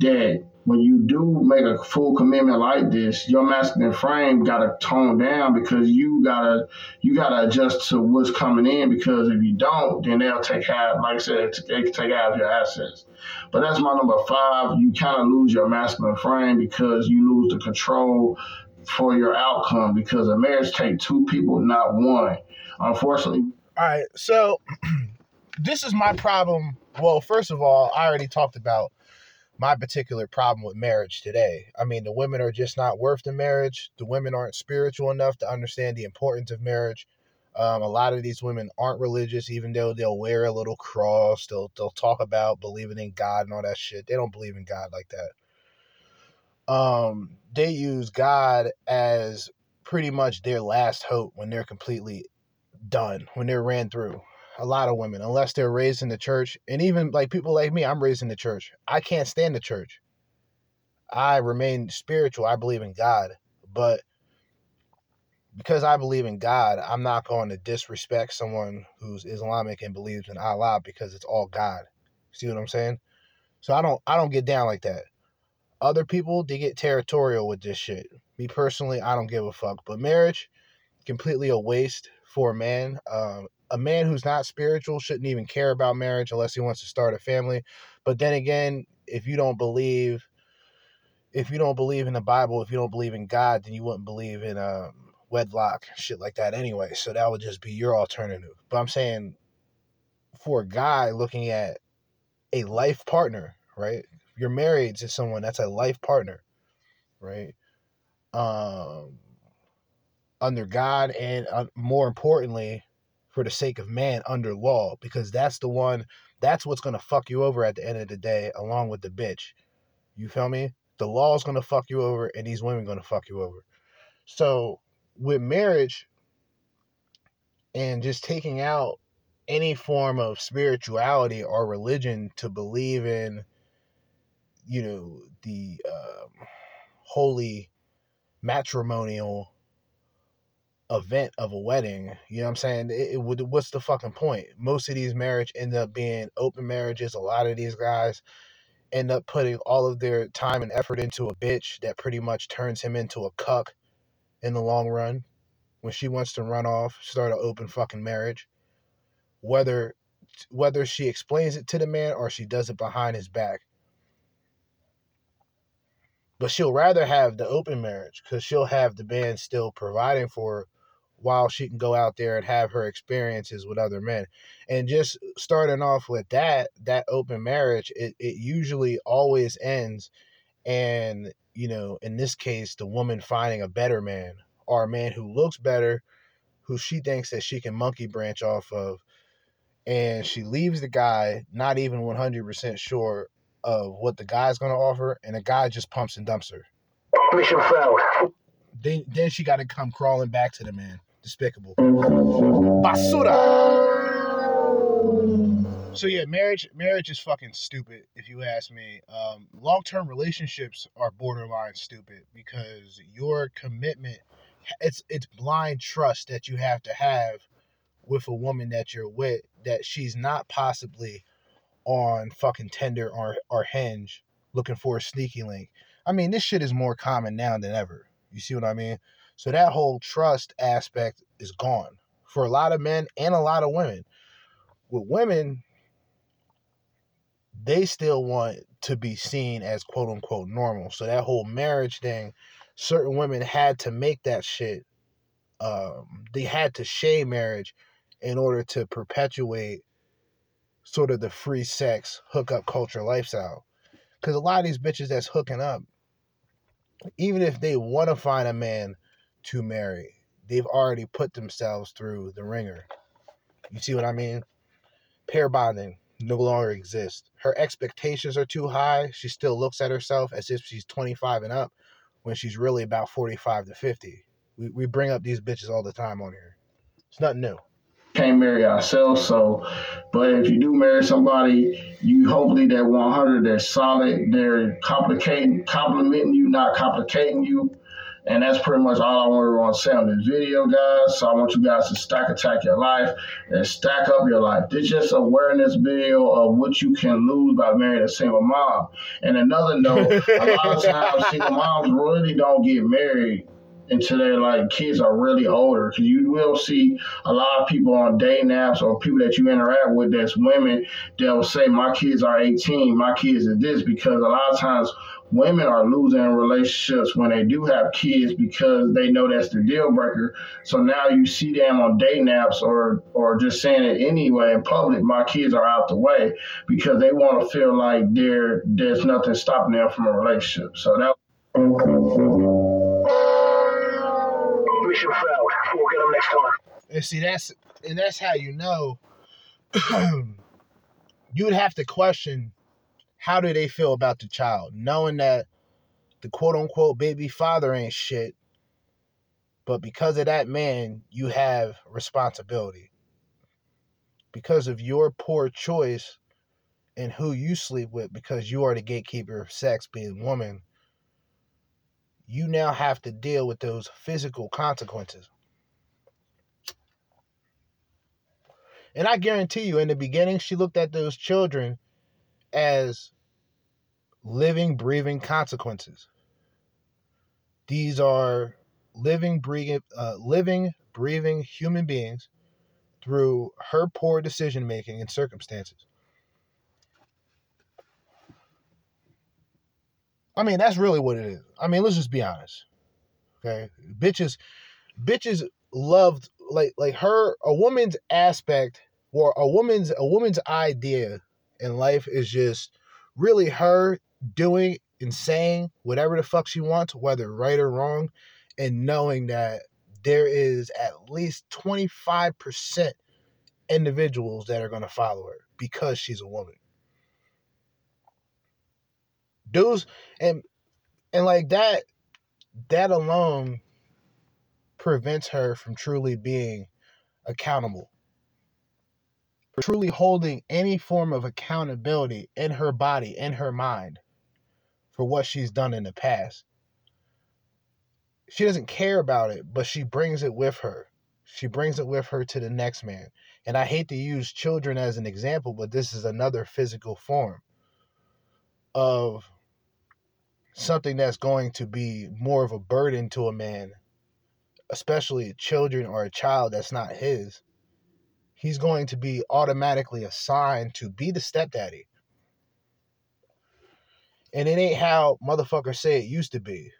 Q: that when you do make a full commitment like this, your masculine frame gotta tone down because you gotta you gotta adjust to what's coming in because if you don't, then they'll take half. Like I said, they can take half your assets. But that's my number five. You kind of lose your masculine frame because you lose the control for your outcome because a marriage takes two people, not one. Unfortunately.
B: All right, so this is my problem. Well, first of all, I already talked about my particular problem with marriage today. I mean, the women are just not worth the marriage. The women aren't spiritual enough to understand the importance of marriage. Um, a lot of these women aren't religious, even though they'll wear a little cross. They'll they'll talk about believing in God and all that shit. They don't believe in God like that. Um, they use God as pretty much their last hope when they're completely done, when they're ran through a lot of women, unless they're raised in the church, and even like people like me, I'm raised in the church. I can't stand the church. I remain spiritual. I believe in God, but because I believe in God, I'm not going to disrespect someone who's Islamic and believes in Allah because it's all God. See what I'm saying? So I don't I don't get down like that. Other people they get territorial with this shit. Me personally, I don't give a fuck. But marriage, completely a waste for a man. Um, a man who's not spiritual shouldn't even care about marriage unless he wants to start a family. But then again, if you don't believe, if you don't believe in the Bible, if you don't believe in God, then you wouldn't believe in um, wedlock, shit like that anyway. So that would just be your alternative. But I'm saying, for a guy looking at a life partner, right? You're married to someone that's a life partner, right? Um, under God, and uh, more importantly, for the sake of man under law because that's the one that's what's going to fuck you over at the end of the day along with the bitch. You feel me? The law's going to fuck you over and these women going to fuck you over. So with marriage and just taking out any form of spirituality or religion to believe in you know the um, holy matrimonial event of a wedding. You know what I'm saying? It, it would. What's the fucking point? Most of these marriage end up being open marriages. A lot of these guys end up putting all of their time and effort into a bitch that pretty much turns him into a cuck in the long run. When she wants to run off, start an open fucking marriage, whether whether she explains it to the man or she does it behind his back. But she'll rather have the open marriage because she'll have the man still providing for her while she can go out there and have her experiences with other men. And just starting off with that, that open marriage, it, it usually always ends and you know, in this case, the woman finding a better man or a man who looks better, who she thinks that she can monkey branch off of, and she leaves the guy not even 100% sure of what the guy's going to offer, and the guy just pumps and dumps her.
F: Mission failed.
B: Then, then she got to come crawling back to the man. Despicable. Basura. So yeah, marriage marriage is fucking stupid if you ask me. Um, Long term relationships are borderline stupid because your commitment it's it's blind trust that you have to have with a woman that you're with that she's not possibly on fucking Tinder or or Hinge looking for a sneaky link. I mean, this shit is more common now than ever. You see what I mean? So that whole trust aspect is gone for a lot of men and a lot of women. With women, they still want to be seen as quote unquote normal. So that whole marriage thing, certain women had to make that shit. Um, they had to shame marriage in order to perpetuate sort of the free sex hookup culture lifestyle. Because a lot of these bitches that's hooking up, even if they want to find a man to marry. They've already put themselves through the ringer. You see what I mean? Pair bonding no longer exists. Her expectations are too high. She still looks at herself as if she's 25 and up when she's really about 45 to 50. We, we bring up these bitches all the time on here. It's nothing new.
Q: can't marry ourselves. So, but if you do marry somebody, you hopefully they're 100, they're solid, they're complicating, complimenting you, not complicating you. And that's pretty much all I wanted to say on this video, guys. So I want you guys to stack attack your life and stack up your life. This just awareness video of what you can lose by marrying a single mom. And another note, a lot of times single moms really don't get married until their like kids are really older. Because you will see a lot of people on dating apps or people that you interact with that's women that will say, My kids are 18, my kids is this, because a lot of times women are losing relationships when they do have kids because they know that's the deal breaker. So now you see them on dating apps or or just saying it anyway in public, my kids are out the way because they want to feel like there there's nothing stopping them from a relationship. So that
F: Mission failed. We'll get them next time.
B: And see, that's and that's how you know. you would have to question how do they feel about the child, knowing that the quote unquote baby father ain't shit, but because of that man, you have responsibility. Because of your poor choice in who you sleep with, because you are the gatekeeper of sex, being woman, you now have to deal with those physical consequences. And I guarantee you, in the beginning, she looked at those children as living, breathing consequences. These are living, breathing, uh, living, breathing human beings through her poor decision making and circumstances. I mean, that's really what it is. I mean, let's just be honest. Okay, bitches, bitches loved like like her a woman's aspect or a woman's a woman's idea in life is just really her doing and saying whatever the fuck she wants, whether right or wrong, and knowing that there is at least 25% individuals that are going to follow her because she's a woman. Those and and like that that alone prevents her from truly being accountable. Truly holding any form of accountability in her body, in her mind for what she's done in the past. She doesn't care about it, but she brings it with her. She brings it with her to the next man. And I hate to use children as an example, but this is another physical form of something that's going to be more of a burden to a man, especially children or a child that's not his. He's going to be automatically assigned to be the stepdaddy. And it ain't how motherfuckers say it used to be.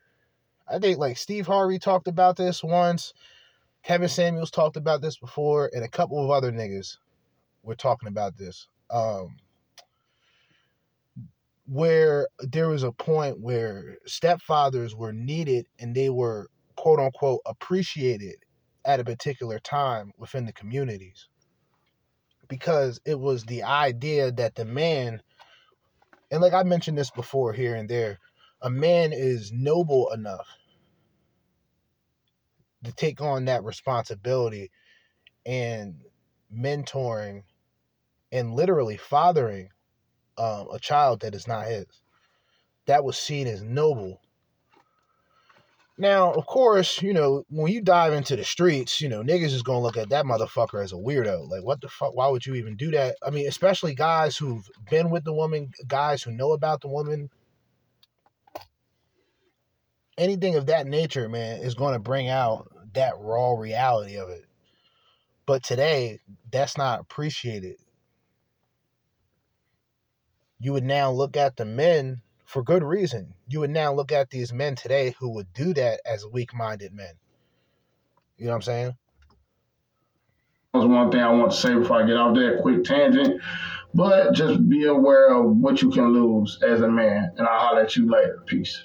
B: I think like Steve Harvey talked about this once. Kevin Samuels talked about this before, and a couple of other niggas were talking about this. Um, where there was a point where stepfathers were needed and they were quote unquote appreciated at a particular time within the communities because it was the idea that the man and like I mentioned this before here and there a man is noble enough to take on that responsibility and mentoring and literally fathering um, a child that is not his. That was seen as noble. Now, of course, you know, when you dive into the streets, you know, niggas is gonna look at that motherfucker as a weirdo. Like, what the fuck? Why would you even do that? I mean, especially guys who've been with the woman, guys who know about the woman. Anything of that nature, man, is gonna bring out that raw reality of it. But today, that's not appreciated you would now look at the men for good reason. You would now look at these men today who would do that as weak minded men. You know what I'm saying?
Q: That's one thing I want to say before I get off that quick tangent. But just be aware of what you can lose as a man. And I'll holler at you later. Peace.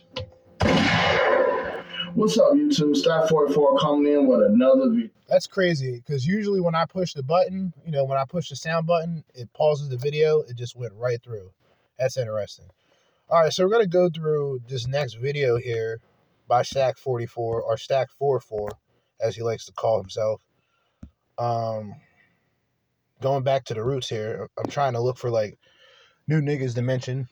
Q: What's up, YouTube? Stack 44 coming in with another video.
B: That's crazy because usually when I push the button, you know, when I push the sound button, it pauses the video. It just went right through. That's interesting. All right, so we're going to go through this next video here by Stack 44 or Stack 44 as he likes to call himself. Um going back to the roots here, I'm trying to look for like new niggas to mention.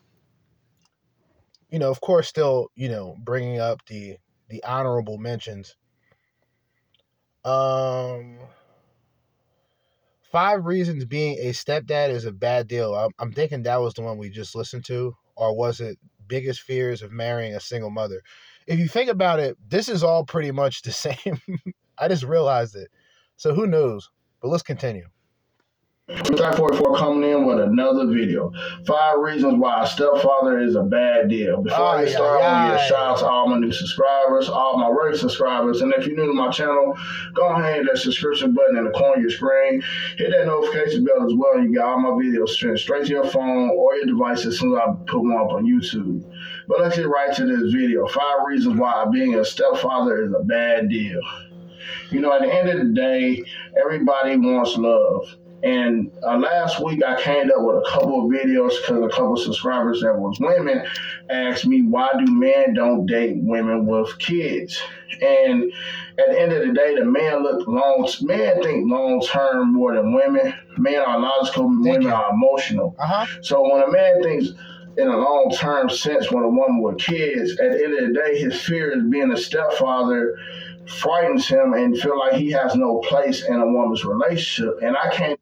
B: You know, of course still, you know, bringing up the the honorable mentions. Um Five reasons being a stepdad is a bad deal. I'm, I'm thinking that was the one we just listened to, or was it biggest fears of marrying a single mother? If you think about it, this is all pretty much the same. I just realized it. So who knows? But let's continue.
Q: Stack 44 coming in with another video. Five reasons why a stepfather is a bad deal. Before I get started, I want to give a shout out to all my new subscribers, all my regular subscribers. And if you're new to my channel, go ahead and hit that subscription button in the corner of your screen. Hit that notification bell as well. You get all my videos straight, straight to your phone or your device as soon as I put one up on YouTube. But let's get right to this video. Five reasons why being a stepfather is a bad deal. You know, at the end of the day, everybody wants love. And uh, last week I came up with a couple of videos because a couple of subscribers that was women asked me why do men don't date women with kids? And at the end of the day, the man look long. Men think long term more than women. Men are logical. women are emotional.
B: Uh-huh.
Q: So when a man thinks in a long term sense, when a woman with kids, at the end of the day, his fear is being a stepfather frightens him and feel like he has no place in a woman's relationship. And I can't.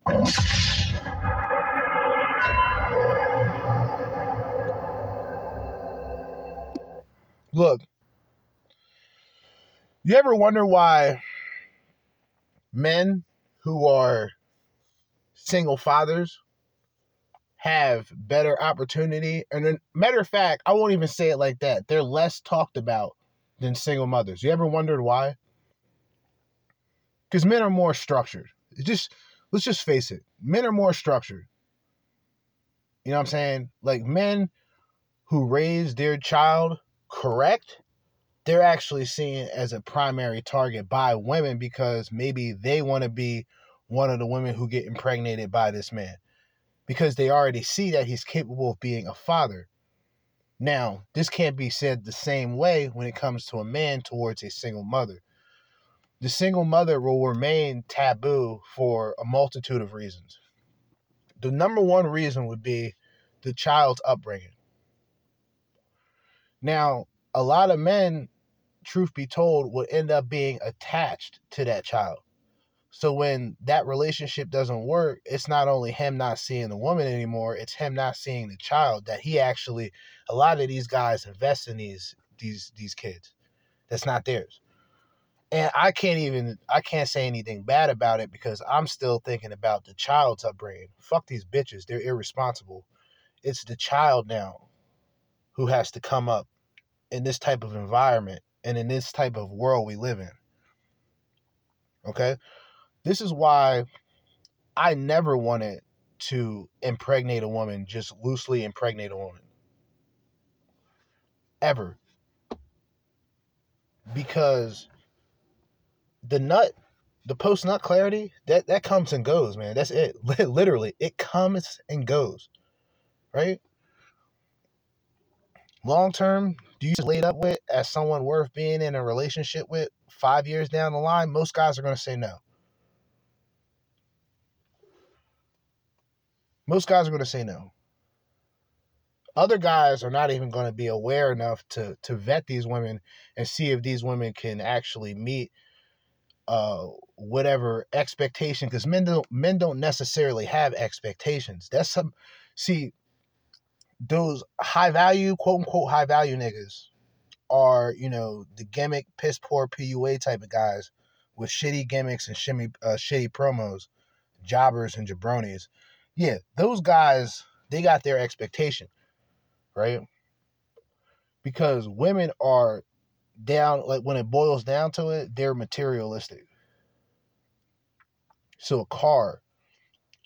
B: Look, you ever wonder why men who are single fathers have better opportunity? And then, matter of fact, I won't even say it like that. They're less talked about than single mothers. You ever wondered why? Because men are more structured. It's just let's just face it. Men are more structured. You know what I'm saying? Like men who raise their child correct, they're actually seen as a primary target by women because maybe they want to be one of the women who get impregnated by this man because they already see that he's capable of being a father. Now, this can't be said the same way when it comes to a man towards a single mother. The single mother will remain taboo for a multitude of reasons. The number one reason would be the child's upbringing. Now, a lot of men, truth be told, would end up being attached to that child. So when that relationship doesn't work, it's not only him not seeing the woman anymore, it's him not seeing the child that he actually a lot of these guys invest in these these these kids. That's not theirs. And I can't even I can't say anything bad about it because I'm still thinking about the child's upbringing. Fuck these bitches. They're irresponsible. It's the child now who has to come up in this type of environment and in this type of world we live in. Okay? This is why I never wanted to impregnate a woman, just loosely impregnate a woman. Ever. Because the nut, the post nut clarity, that, that comes and goes, man. That's it. Literally, it comes and goes. Right? Long term, do you laid up with as someone worth being in a relationship with five years down the line? Most guys are going to say no. Most guys are going to say no. Other guys are not even going to be aware enough to to vet these women and see if these women can actually meet uh whatever expectation because men don't men don't necessarily have expectations. That's some see those high value, quote unquote high value niggas are, you know, the gimmick, piss poor PUA type of guys with shitty gimmicks and shimmy, uh, shitty promos, jobbers and jabronis yeah, those guys, they got their expectation, right? Because women are down, like when it boils down to it, they're materialistic. So a car,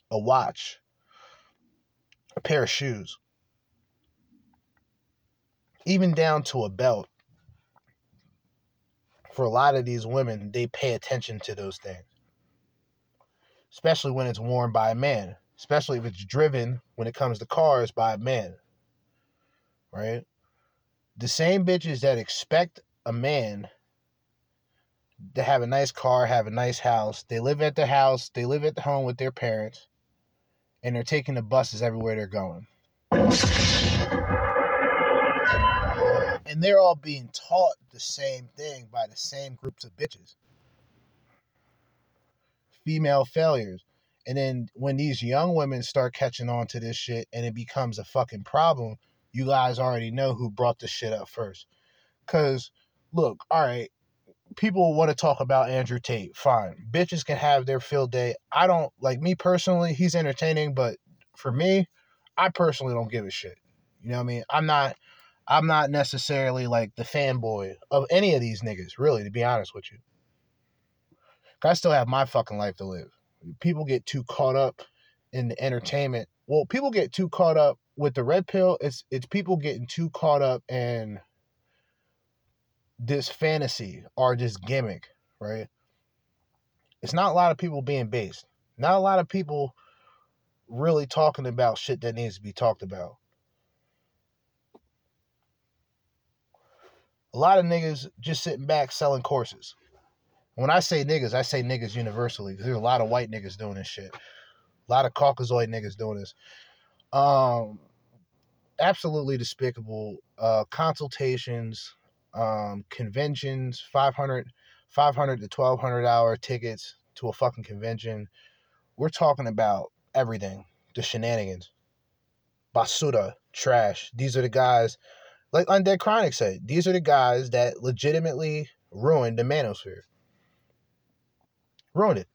B: a watch, a pair of shoes, even down to a belt. For a lot of these women, they pay attention to those things, especially when it's worn by a man especially if it's driven when it comes to cars by a man. Right? The same bitches that expect a man to have a nice car, have a nice house. They live at the house, they live at the home with their parents, and they're taking the buses everywhere they're going. And they're all being taught the same thing by the same groups of bitches. Female failures. And then when these young women start catching on to this shit and it becomes a fucking problem, you guys already know who brought this shit up first. Cause look, all right, people want to talk about Andrew Tate. Fine. Bitches can have their field day. I don't like me personally, he's entertaining, but for me, I personally don't give a shit. You know what I mean? I'm not I'm not necessarily like the fanboy of any of these niggas, really, to be honest with you. I still have my fucking life to live. People get too caught up in the mm. entertainment. Well, people get too caught up with the red pill. It's it's people getting too caught up in this fantasy or this gimmick, right? It's not a lot of people being based. Not a lot of people really talking about shit that needs to be talked about. A lot of niggas just sitting back selling courses. When I say niggas, I say niggas universally because there's a lot of white niggas doing this shit. A lot of Caucasoid niggas doing this. Um, absolutely despicable. Uh, consultations, um, conventions, 500, 500 to 1200 hour tickets to a fucking convention. We're talking about everything. The shenanigans. Basura, trash. These are the guys, like Undead Chronic said, these are the guys that legitimately ruined the manosphere. Ruined it.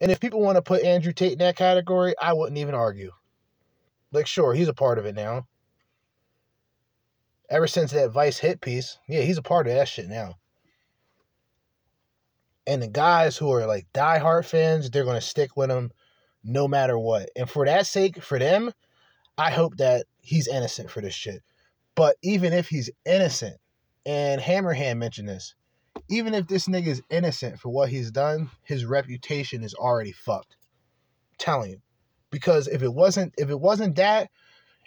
B: And if people want to put Andrew Tate in that category, I wouldn't even argue. Like, sure, he's a part of it now. Ever since that Vice hit piece, yeah, he's a part of that shit now. And the guys who are like diehard fans, they're gonna stick with him no matter what. And for that sake, for them, I hope that he's innocent for this shit. But even if he's innocent, and Hammerhand mentioned this, even if this nigga is innocent for what he's done, his reputation is already fucked. I'm telling you. Because if it wasn't if it wasn't that,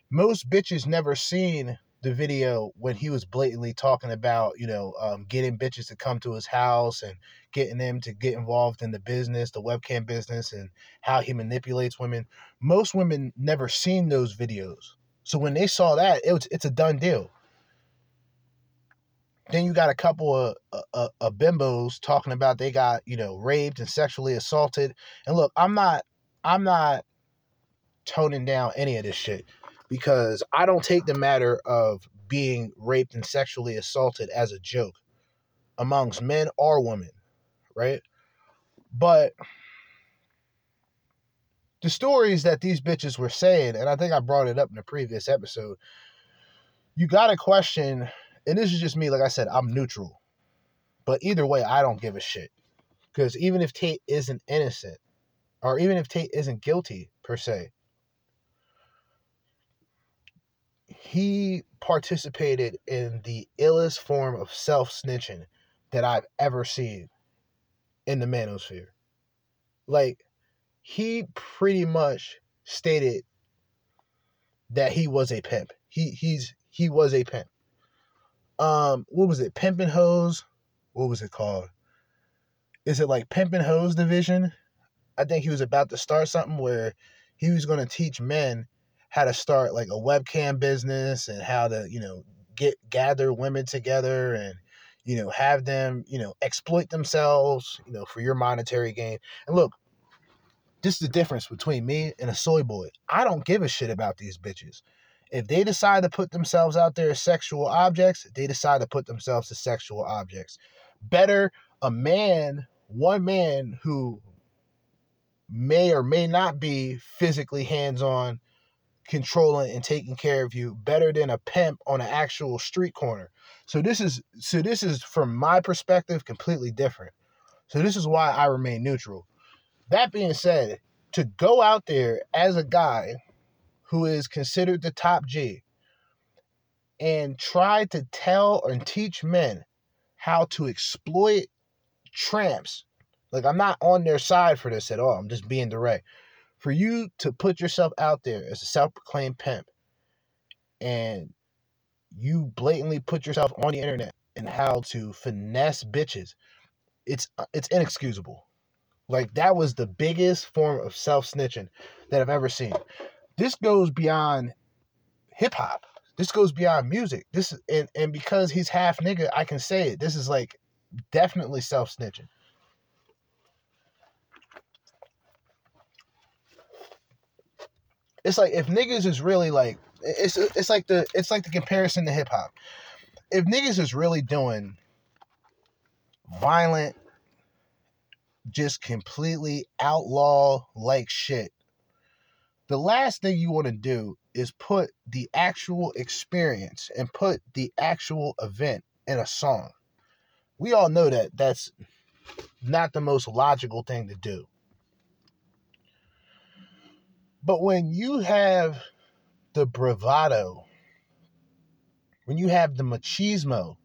B: most bitches never seen the video when he was blatantly talking about, you know, um, getting bitches to come to his house and getting them to get involved in the business, the webcam business, and how he manipulates women. Most women never seen those videos. So when they saw that, it was it's a done deal. Then you got a couple of, of, of bimbos talking about they got you know raped and sexually assaulted. And look, I'm not I'm not toning down any of this shit because I don't take the matter of being raped and sexually assaulted as a joke amongst men or women, right? But the stories that these bitches were saying, and I think I brought it up in a previous episode, you got to question, and this is just me, like I said, I'm neutral. But either way, I don't give a shit. Because even if Tate isn't innocent, or even if Tate isn't guilty per se, he participated in the illest form of self snitching that I've ever seen in the manosphere. Like, he pretty much stated that he was a pimp. He he's he was a pimp. Um, what was it? Pimpin' Hoes? What was it called? Is it like Pimpin' Hoes Division? I think he was about to start something where he was going to teach men how to start like a webcam business and how to, you know, get gather women together and you know, have them, you know, exploit themselves, you know, for your monetary gain. And look, this is the difference between me and a soy boy. I don't give a shit about these bitches. If they decide to put themselves out there as sexual objects, they decide to put themselves as sexual objects. Better a man, one man who may or may not be physically hands on controlling and taking care of you better than a pimp on an actual street corner. So this is so this is from my perspective completely different. So this is why I remain neutral. That being said, to go out there as a guy who is considered the top G and try to tell and teach men how to exploit tramps. Like I'm not on their side for this at all. I'm just being direct for you to put yourself out there as a self-proclaimed pimp and you blatantly put yourself on the internet and how to finesse bitches, it's uh, it's inexcusable. Like that was the biggest form of self snitching that I've ever seen. This goes beyond hip hop. This goes beyond music. This and and because he's half nigga, I can say it. This is like definitely self snitching. It's like if niggas is really like it's it's like the it's like the comparison to hip hop. If niggas is really doing violent, just completely outlaw like shit, the last thing you want to do is put the actual experience and put the actual event in a song. We all know that that's not the most logical thing to do. But when you have the bravado, when you have the machismo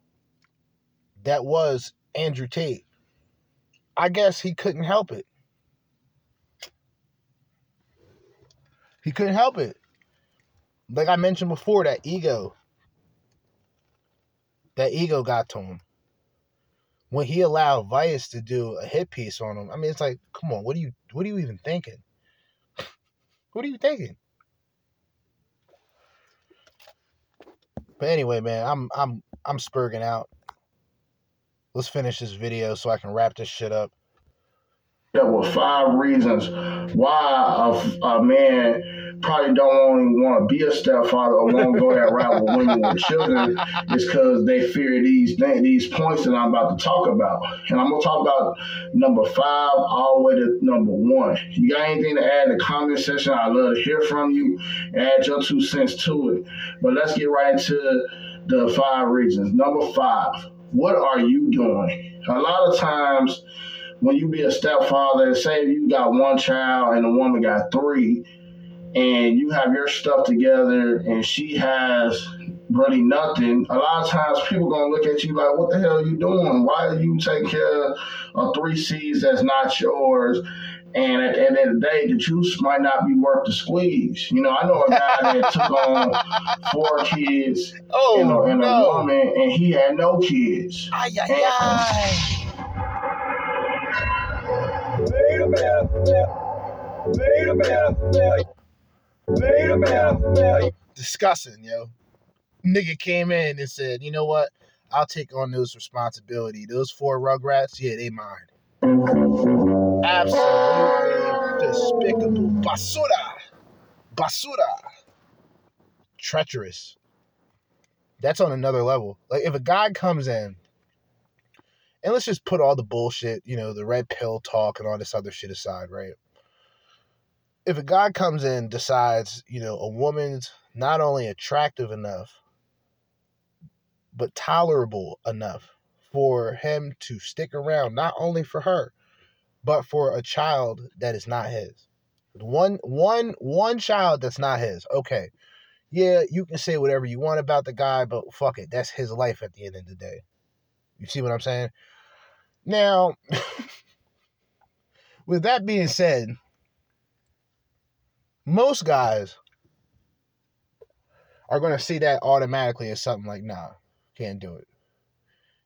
B: that was Andrew Tate, I guess he couldn't help it. He couldn't help it. Like I mentioned before, that ego, that ego got to him. When he allowed Vice to do a hit piece on him, I mean, it's like, come on, what are you, what are you even thinking? What are you thinking? But anyway, man, I'm I'm I'm spurging out. Let's finish this video so I can wrap this shit up.
Q: There were five reasons why a, a man probably don't only want to be a stepfather or want to go that route with women with children is because they fear these these points that I'm about to talk about. And I'm gonna talk about number five all the way to number one. You got anything to add in the comment section? I'd love to hear from you. Add your two cents to it. But let's get right into the five reasons. Number five, what are you doing? A lot of times when you be a stepfather, say you got one child and a woman got three, and you have your stuff together and she has really nothing, a lot of times people gonna look at you like, what the hell are you doing? Why are you taking care of three C's that's not yours? And at the end of the day, the juice might not be worth the squeeze. You know, I know a guy that took on four kids
B: oh,
Q: and, a, and
B: no.
Q: a woman, and he had no kids.
B: Ay, ay, ay. Discussing, yo. Nigga came in and said, you know what? I'll take on those responsibility. Those four rugrats, yeah, they mine. Absolutely despicable. Basura. Basura. Treacherous. That's on another level. Like if a guy comes in and let's just put all the bullshit, you know, the red pill talk and all this other shit aside, right? If a guy comes in decides, you know, a woman's not only attractive enough, but tolerable enough for him to stick around, not only for her, but for a child that is not his. One one one child that's not his. Okay. Yeah, you can say whatever you want about the guy, but fuck it. That's his life at the end of the day. You see what I'm saying? Now, with that being said, most guys are going to see that automatically as something like, nah, can't do it.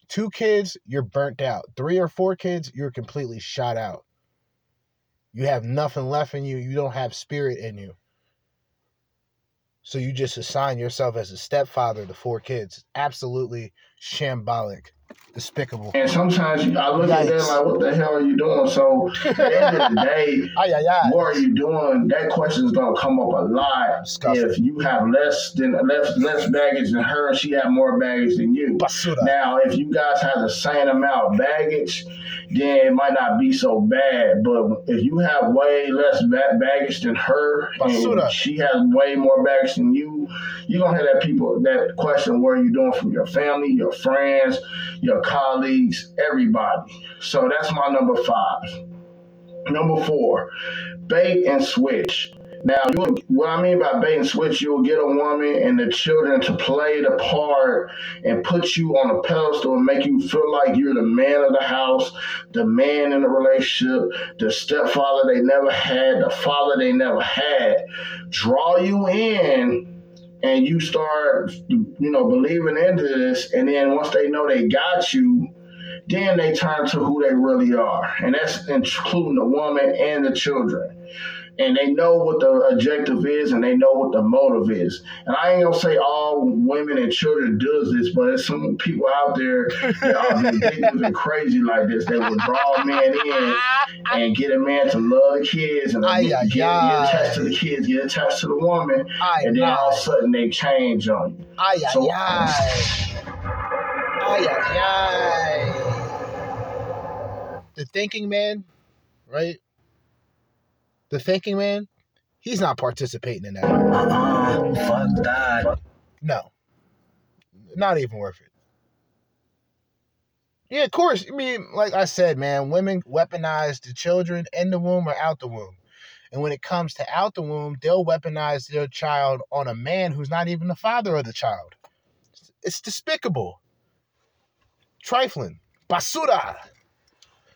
B: Two kids, you're burnt out. Three or four kids, you're completely shot out. You have nothing left in you. You don't have spirit in you. So you just assign yourself as a stepfather to four kids. Absolutely shambolic despicable.
Q: And sometimes I look at them like, what the hell are you doing? So at the end of the day,
B: ay, ay, ay.
Q: what are you doing? That question is gonna come up a lot.
B: Disgusting.
Q: If you have less than less less baggage than her, she have more baggage than you.
B: Basura.
Q: Now, if you guys have the same amount of baggage, then it might not be so bad. But if you have way less ba- baggage than her, and she has way more baggage than you, you're gonna have that people that question what are you doing from your family, your friends, your colleagues, everybody. So that's my number five. Number four, bait and switch. Now, you, what I mean by bait and switch, you'll get a woman and the children to play the part and put you on a pedestal and make you feel like you're the man of the house, the man in the relationship, the stepfather they never had, the father they never had. Draw you in and you start, you know, believing into this, and then once they know they got you, then they turn to who they really are, and that's including the woman and the children. And they know what the objective is, and they know what the motive is. And I ain't gonna say all women and children does this, but there's some people out there that are ridiculous and crazy like this. They will draw a man in and get a man to love the kids and
B: Ay,
Q: get, get, attached to the kids, get attached to the woman,
B: Ay,
Q: and then all of a sudden they change on you.
B: Ay, ay,
Q: So-
B: ay. Ay, ay, ay. The thinking man, right? The thinking man, he's not participating in that.
R: Uh-uh. Fuck that.
B: No. Not even worth it. Yeah, of course. I mean, like I said, man, women weaponize the children in the womb or out the womb. And when it comes to out the womb, they'll weaponize their child on a man who's not even the father of the child. It's despicable. Trifling. Basura.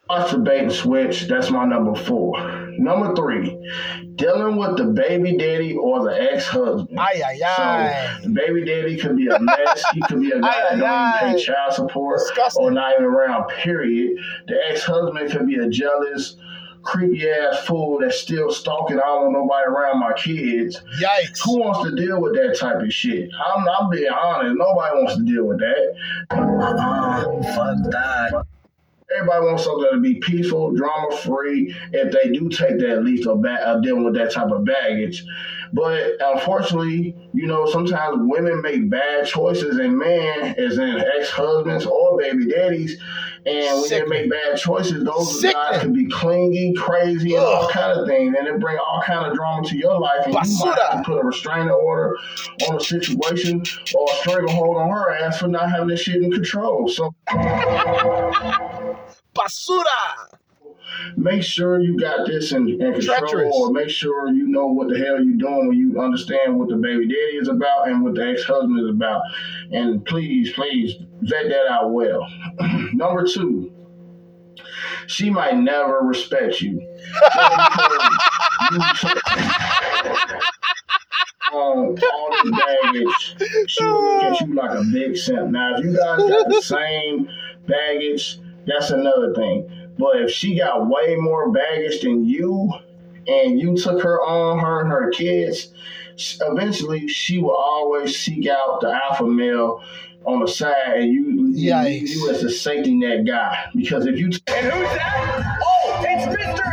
Q: Watch the bait and switch. That's my number four. Number three, dealing with the baby daddy or the ex husband.
B: Ay, ay, ay.
Q: So the baby daddy could be a mess. he could be a guy
B: Ay,
Q: that
B: ay,
Q: don't even pay child support
B: Disgusting.
Q: or not even around. Period. The ex husband could be a jealous, creepy ass fool that's still stalking. I don't want nobody around my kids.
B: Yikes.
Q: Who wants to deal with that type of shit? I'm, I'm being honest. Nobody wants to deal with that.
R: Uh-uh. Fuck that.
Q: Everybody wants something to be peaceful, drama free. If they do take that leap of ba- uh, dealing with that type of baggage, but unfortunately, you know, sometimes women make bad choices, and men, as in ex husbands or baby daddies, and when they make bad choices, those guys can be clingy, crazy, and all kind of things, and it bring all kind of drama to your life, and you might have to put a restraining order on a situation or a stranglehold on her ass for not having this shit in control. So.
B: Basura.
Q: make sure you got this in, in control
B: Treacherous.
Q: or make sure you know what the hell you're doing when you understand what the baby daddy is about and what the ex-husband is about and please please vet that out well number two she might never respect you Just because you took on um, all this baggage, she will look at you like a big simp. Now, if you guys got the same baggage, that's another thing. But if she got way more baggage than you, and you took her on, her and her kids, eventually she will always seek out the alpha male on the side, and you you,
B: Yikes.
Q: you as a safety net guy. Because if you
F: And who's that? Oh, it's Mr.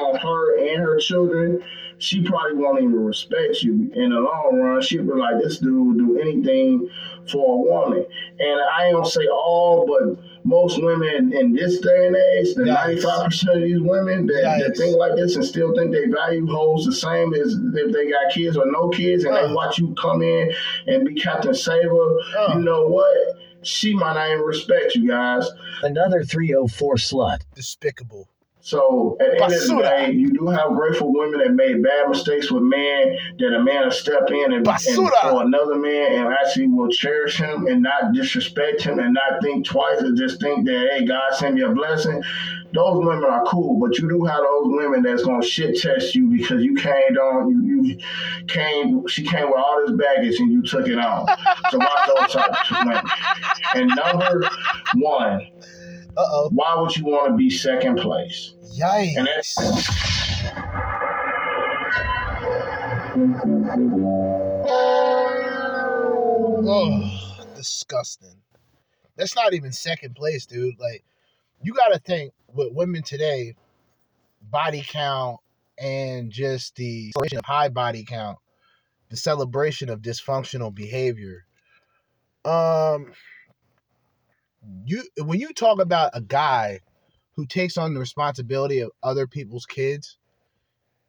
Q: on her and her children, she probably won't even respect you. In the long run, she'll be like, this dude will do anything for a woman. And I ain't gonna say all, but most women in this day and age, the
B: Yikes.
Q: 95% of these women that, that think like this and still think they value holds the same as if they got kids or no kids, and they
B: Uh.
Q: watch you come in and be Captain Saver,
B: Uh.
Q: you know what? She might not even respect you guys.
A: Another 304 slut.
B: Despicable.
Q: So at the end of the day, you do have grateful women that made bad mistakes with men that a man will step in and, and for another man and actually will cherish him and not disrespect him and not think twice and just think that hey God send me a blessing. Those women are cool, but you do have those women that's gonna shit test you because you came on you, you came she came with all this baggage and you took it on. So watch those type of women. And number one,
B: Uh oh.
Q: why would you want to be second place?
B: Yikes. Oh, disgusting. That's not even second place, dude. Like, you got to think with women today, body count and just the celebration of high body count, the celebration of dysfunctional behavior. Um, you when you talk about a guy who takes on the responsibility of other people's kids,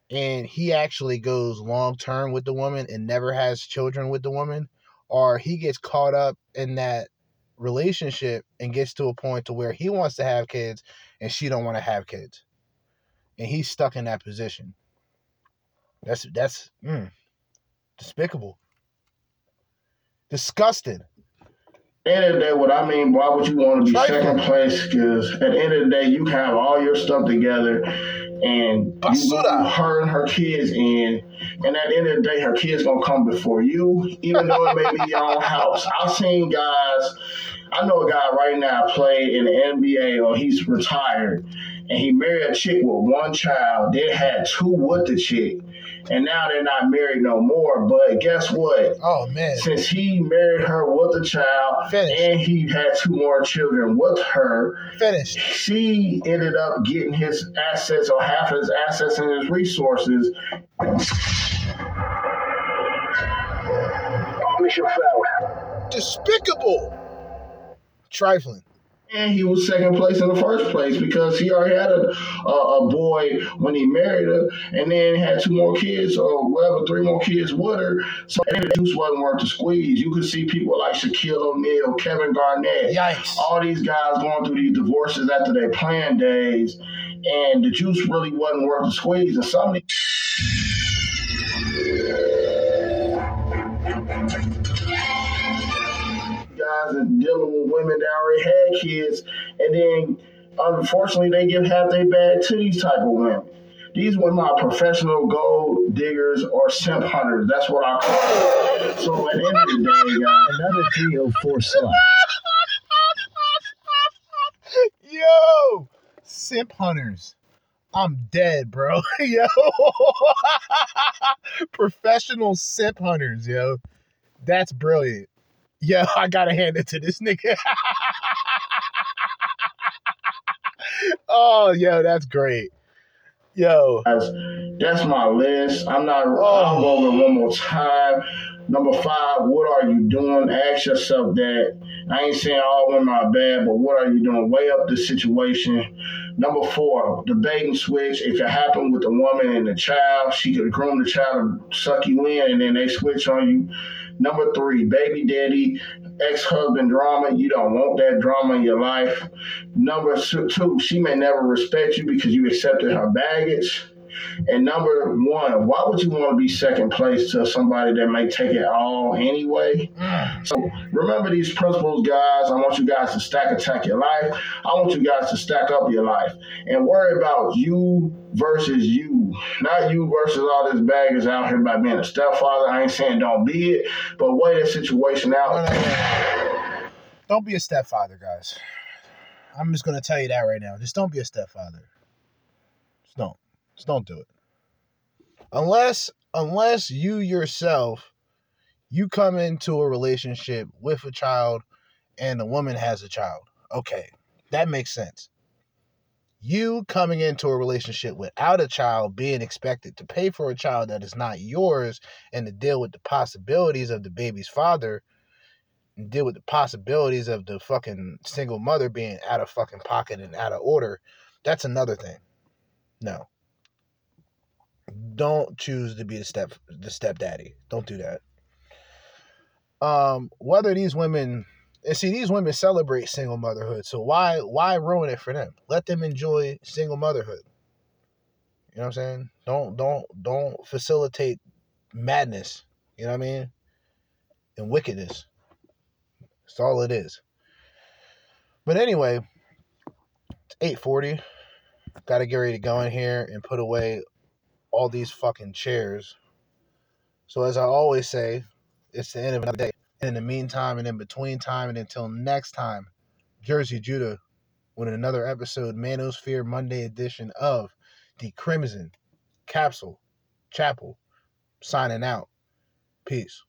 B: and he actually goes long term with the woman and never has children with the woman, or he gets caught up in that relationship and gets to a point to where he wants to have kids and she don't want to have kids. And he's stuck in that position. That's that's mm, despicable. Disgusting
Q: end of the day, what I mean, why would you want to be second place? Because at the end of the day, you have all your stuff together, and you her and her kids in, and at the end of the day, her kids gonna come before you, even though it may be your own house. I've seen guys. I know a guy right now play in the NBA or he's retired, and he married a chick with one child. They had two with the chick, and now they're not married no more. But guess what?
B: Oh man!
Q: Since he married her with a child, and he had two more children with her,
B: Finish.
Q: She ended up getting his assets or half his assets and his resources.
F: Mission failed.
B: Despicable. Trifling.
Q: And he was second place in the first place because he already had a, a, a boy when he married her, and then had two more kids or whatever, three more kids with her. So the juice wasn't worth the squeeze. You could see people like Shaquille O'Neal, Kevin Garnett,
B: Yikes.
Q: all these guys going through these divorces after their playing days, and the juice really wasn't worth the squeeze. And some of these guys are dealing with women that already had kids, and then unfortunately they give half their bag to these type of women. These women are professional gold diggers or simp hunters. That's what I call them. So at the end of the day,
A: Another 304 slot.
B: Yo, simp hunters. I'm dead, bro. yo, professional simp hunters. Yo, that's brilliant. Yo, I gotta hand it to this nigga. oh, yo, that's great. Yo,
Q: That's, that's my list. I'm not. I'll oh. go over one more time. Number five, what are you doing? Ask yourself that. I ain't saying all women are bad, but what are you doing? Weigh up the situation. Number four, the bait and switch. If it happened with the woman and the child, she could groom the child to suck you in, and then they switch on you. Number three, baby daddy, ex husband drama. You don't want that drama in your life. Number two, she may never respect you because you accepted her baggage. And number one, why would you want to be second place to somebody that may take it all anyway? Mm. So remember these principles, guys. I want you guys to stack attack your life. I want you guys to stack up your life and worry about you versus you, not you versus all this baggage out here by being a stepfather. I ain't saying don't be it, but weigh the situation out.
B: Uh, don't be a stepfather, guys. I'm just gonna tell you that right now. Just don't be a stepfather. Just don't. Just don't do it. Unless unless you yourself you come into a relationship with a child and the woman has a child. Okay. That makes sense. You coming into a relationship without a child being expected to pay for a child that is not yours and to deal with the possibilities of the baby's father and deal with the possibilities of the fucking single mother being out of fucking pocket and out of order, that's another thing. No. Don't choose to be the step the stepdaddy. Don't do that. Um, whether these women and see these women celebrate single motherhood, so why why ruin it for them? Let them enjoy single motherhood. You know what I'm saying? Don't don't don't facilitate madness. You know what I mean? And wickedness. That's all it is. But anyway, it's 840. Gotta get ready to go in here and put away all these fucking chairs. So as I always say, it's the end of another day. And in the meantime and in between time and until next time, Jerzee Judah with another episode, Manosphere Monday edition of the Crimson Capsule Chapel. Signing out. Peace.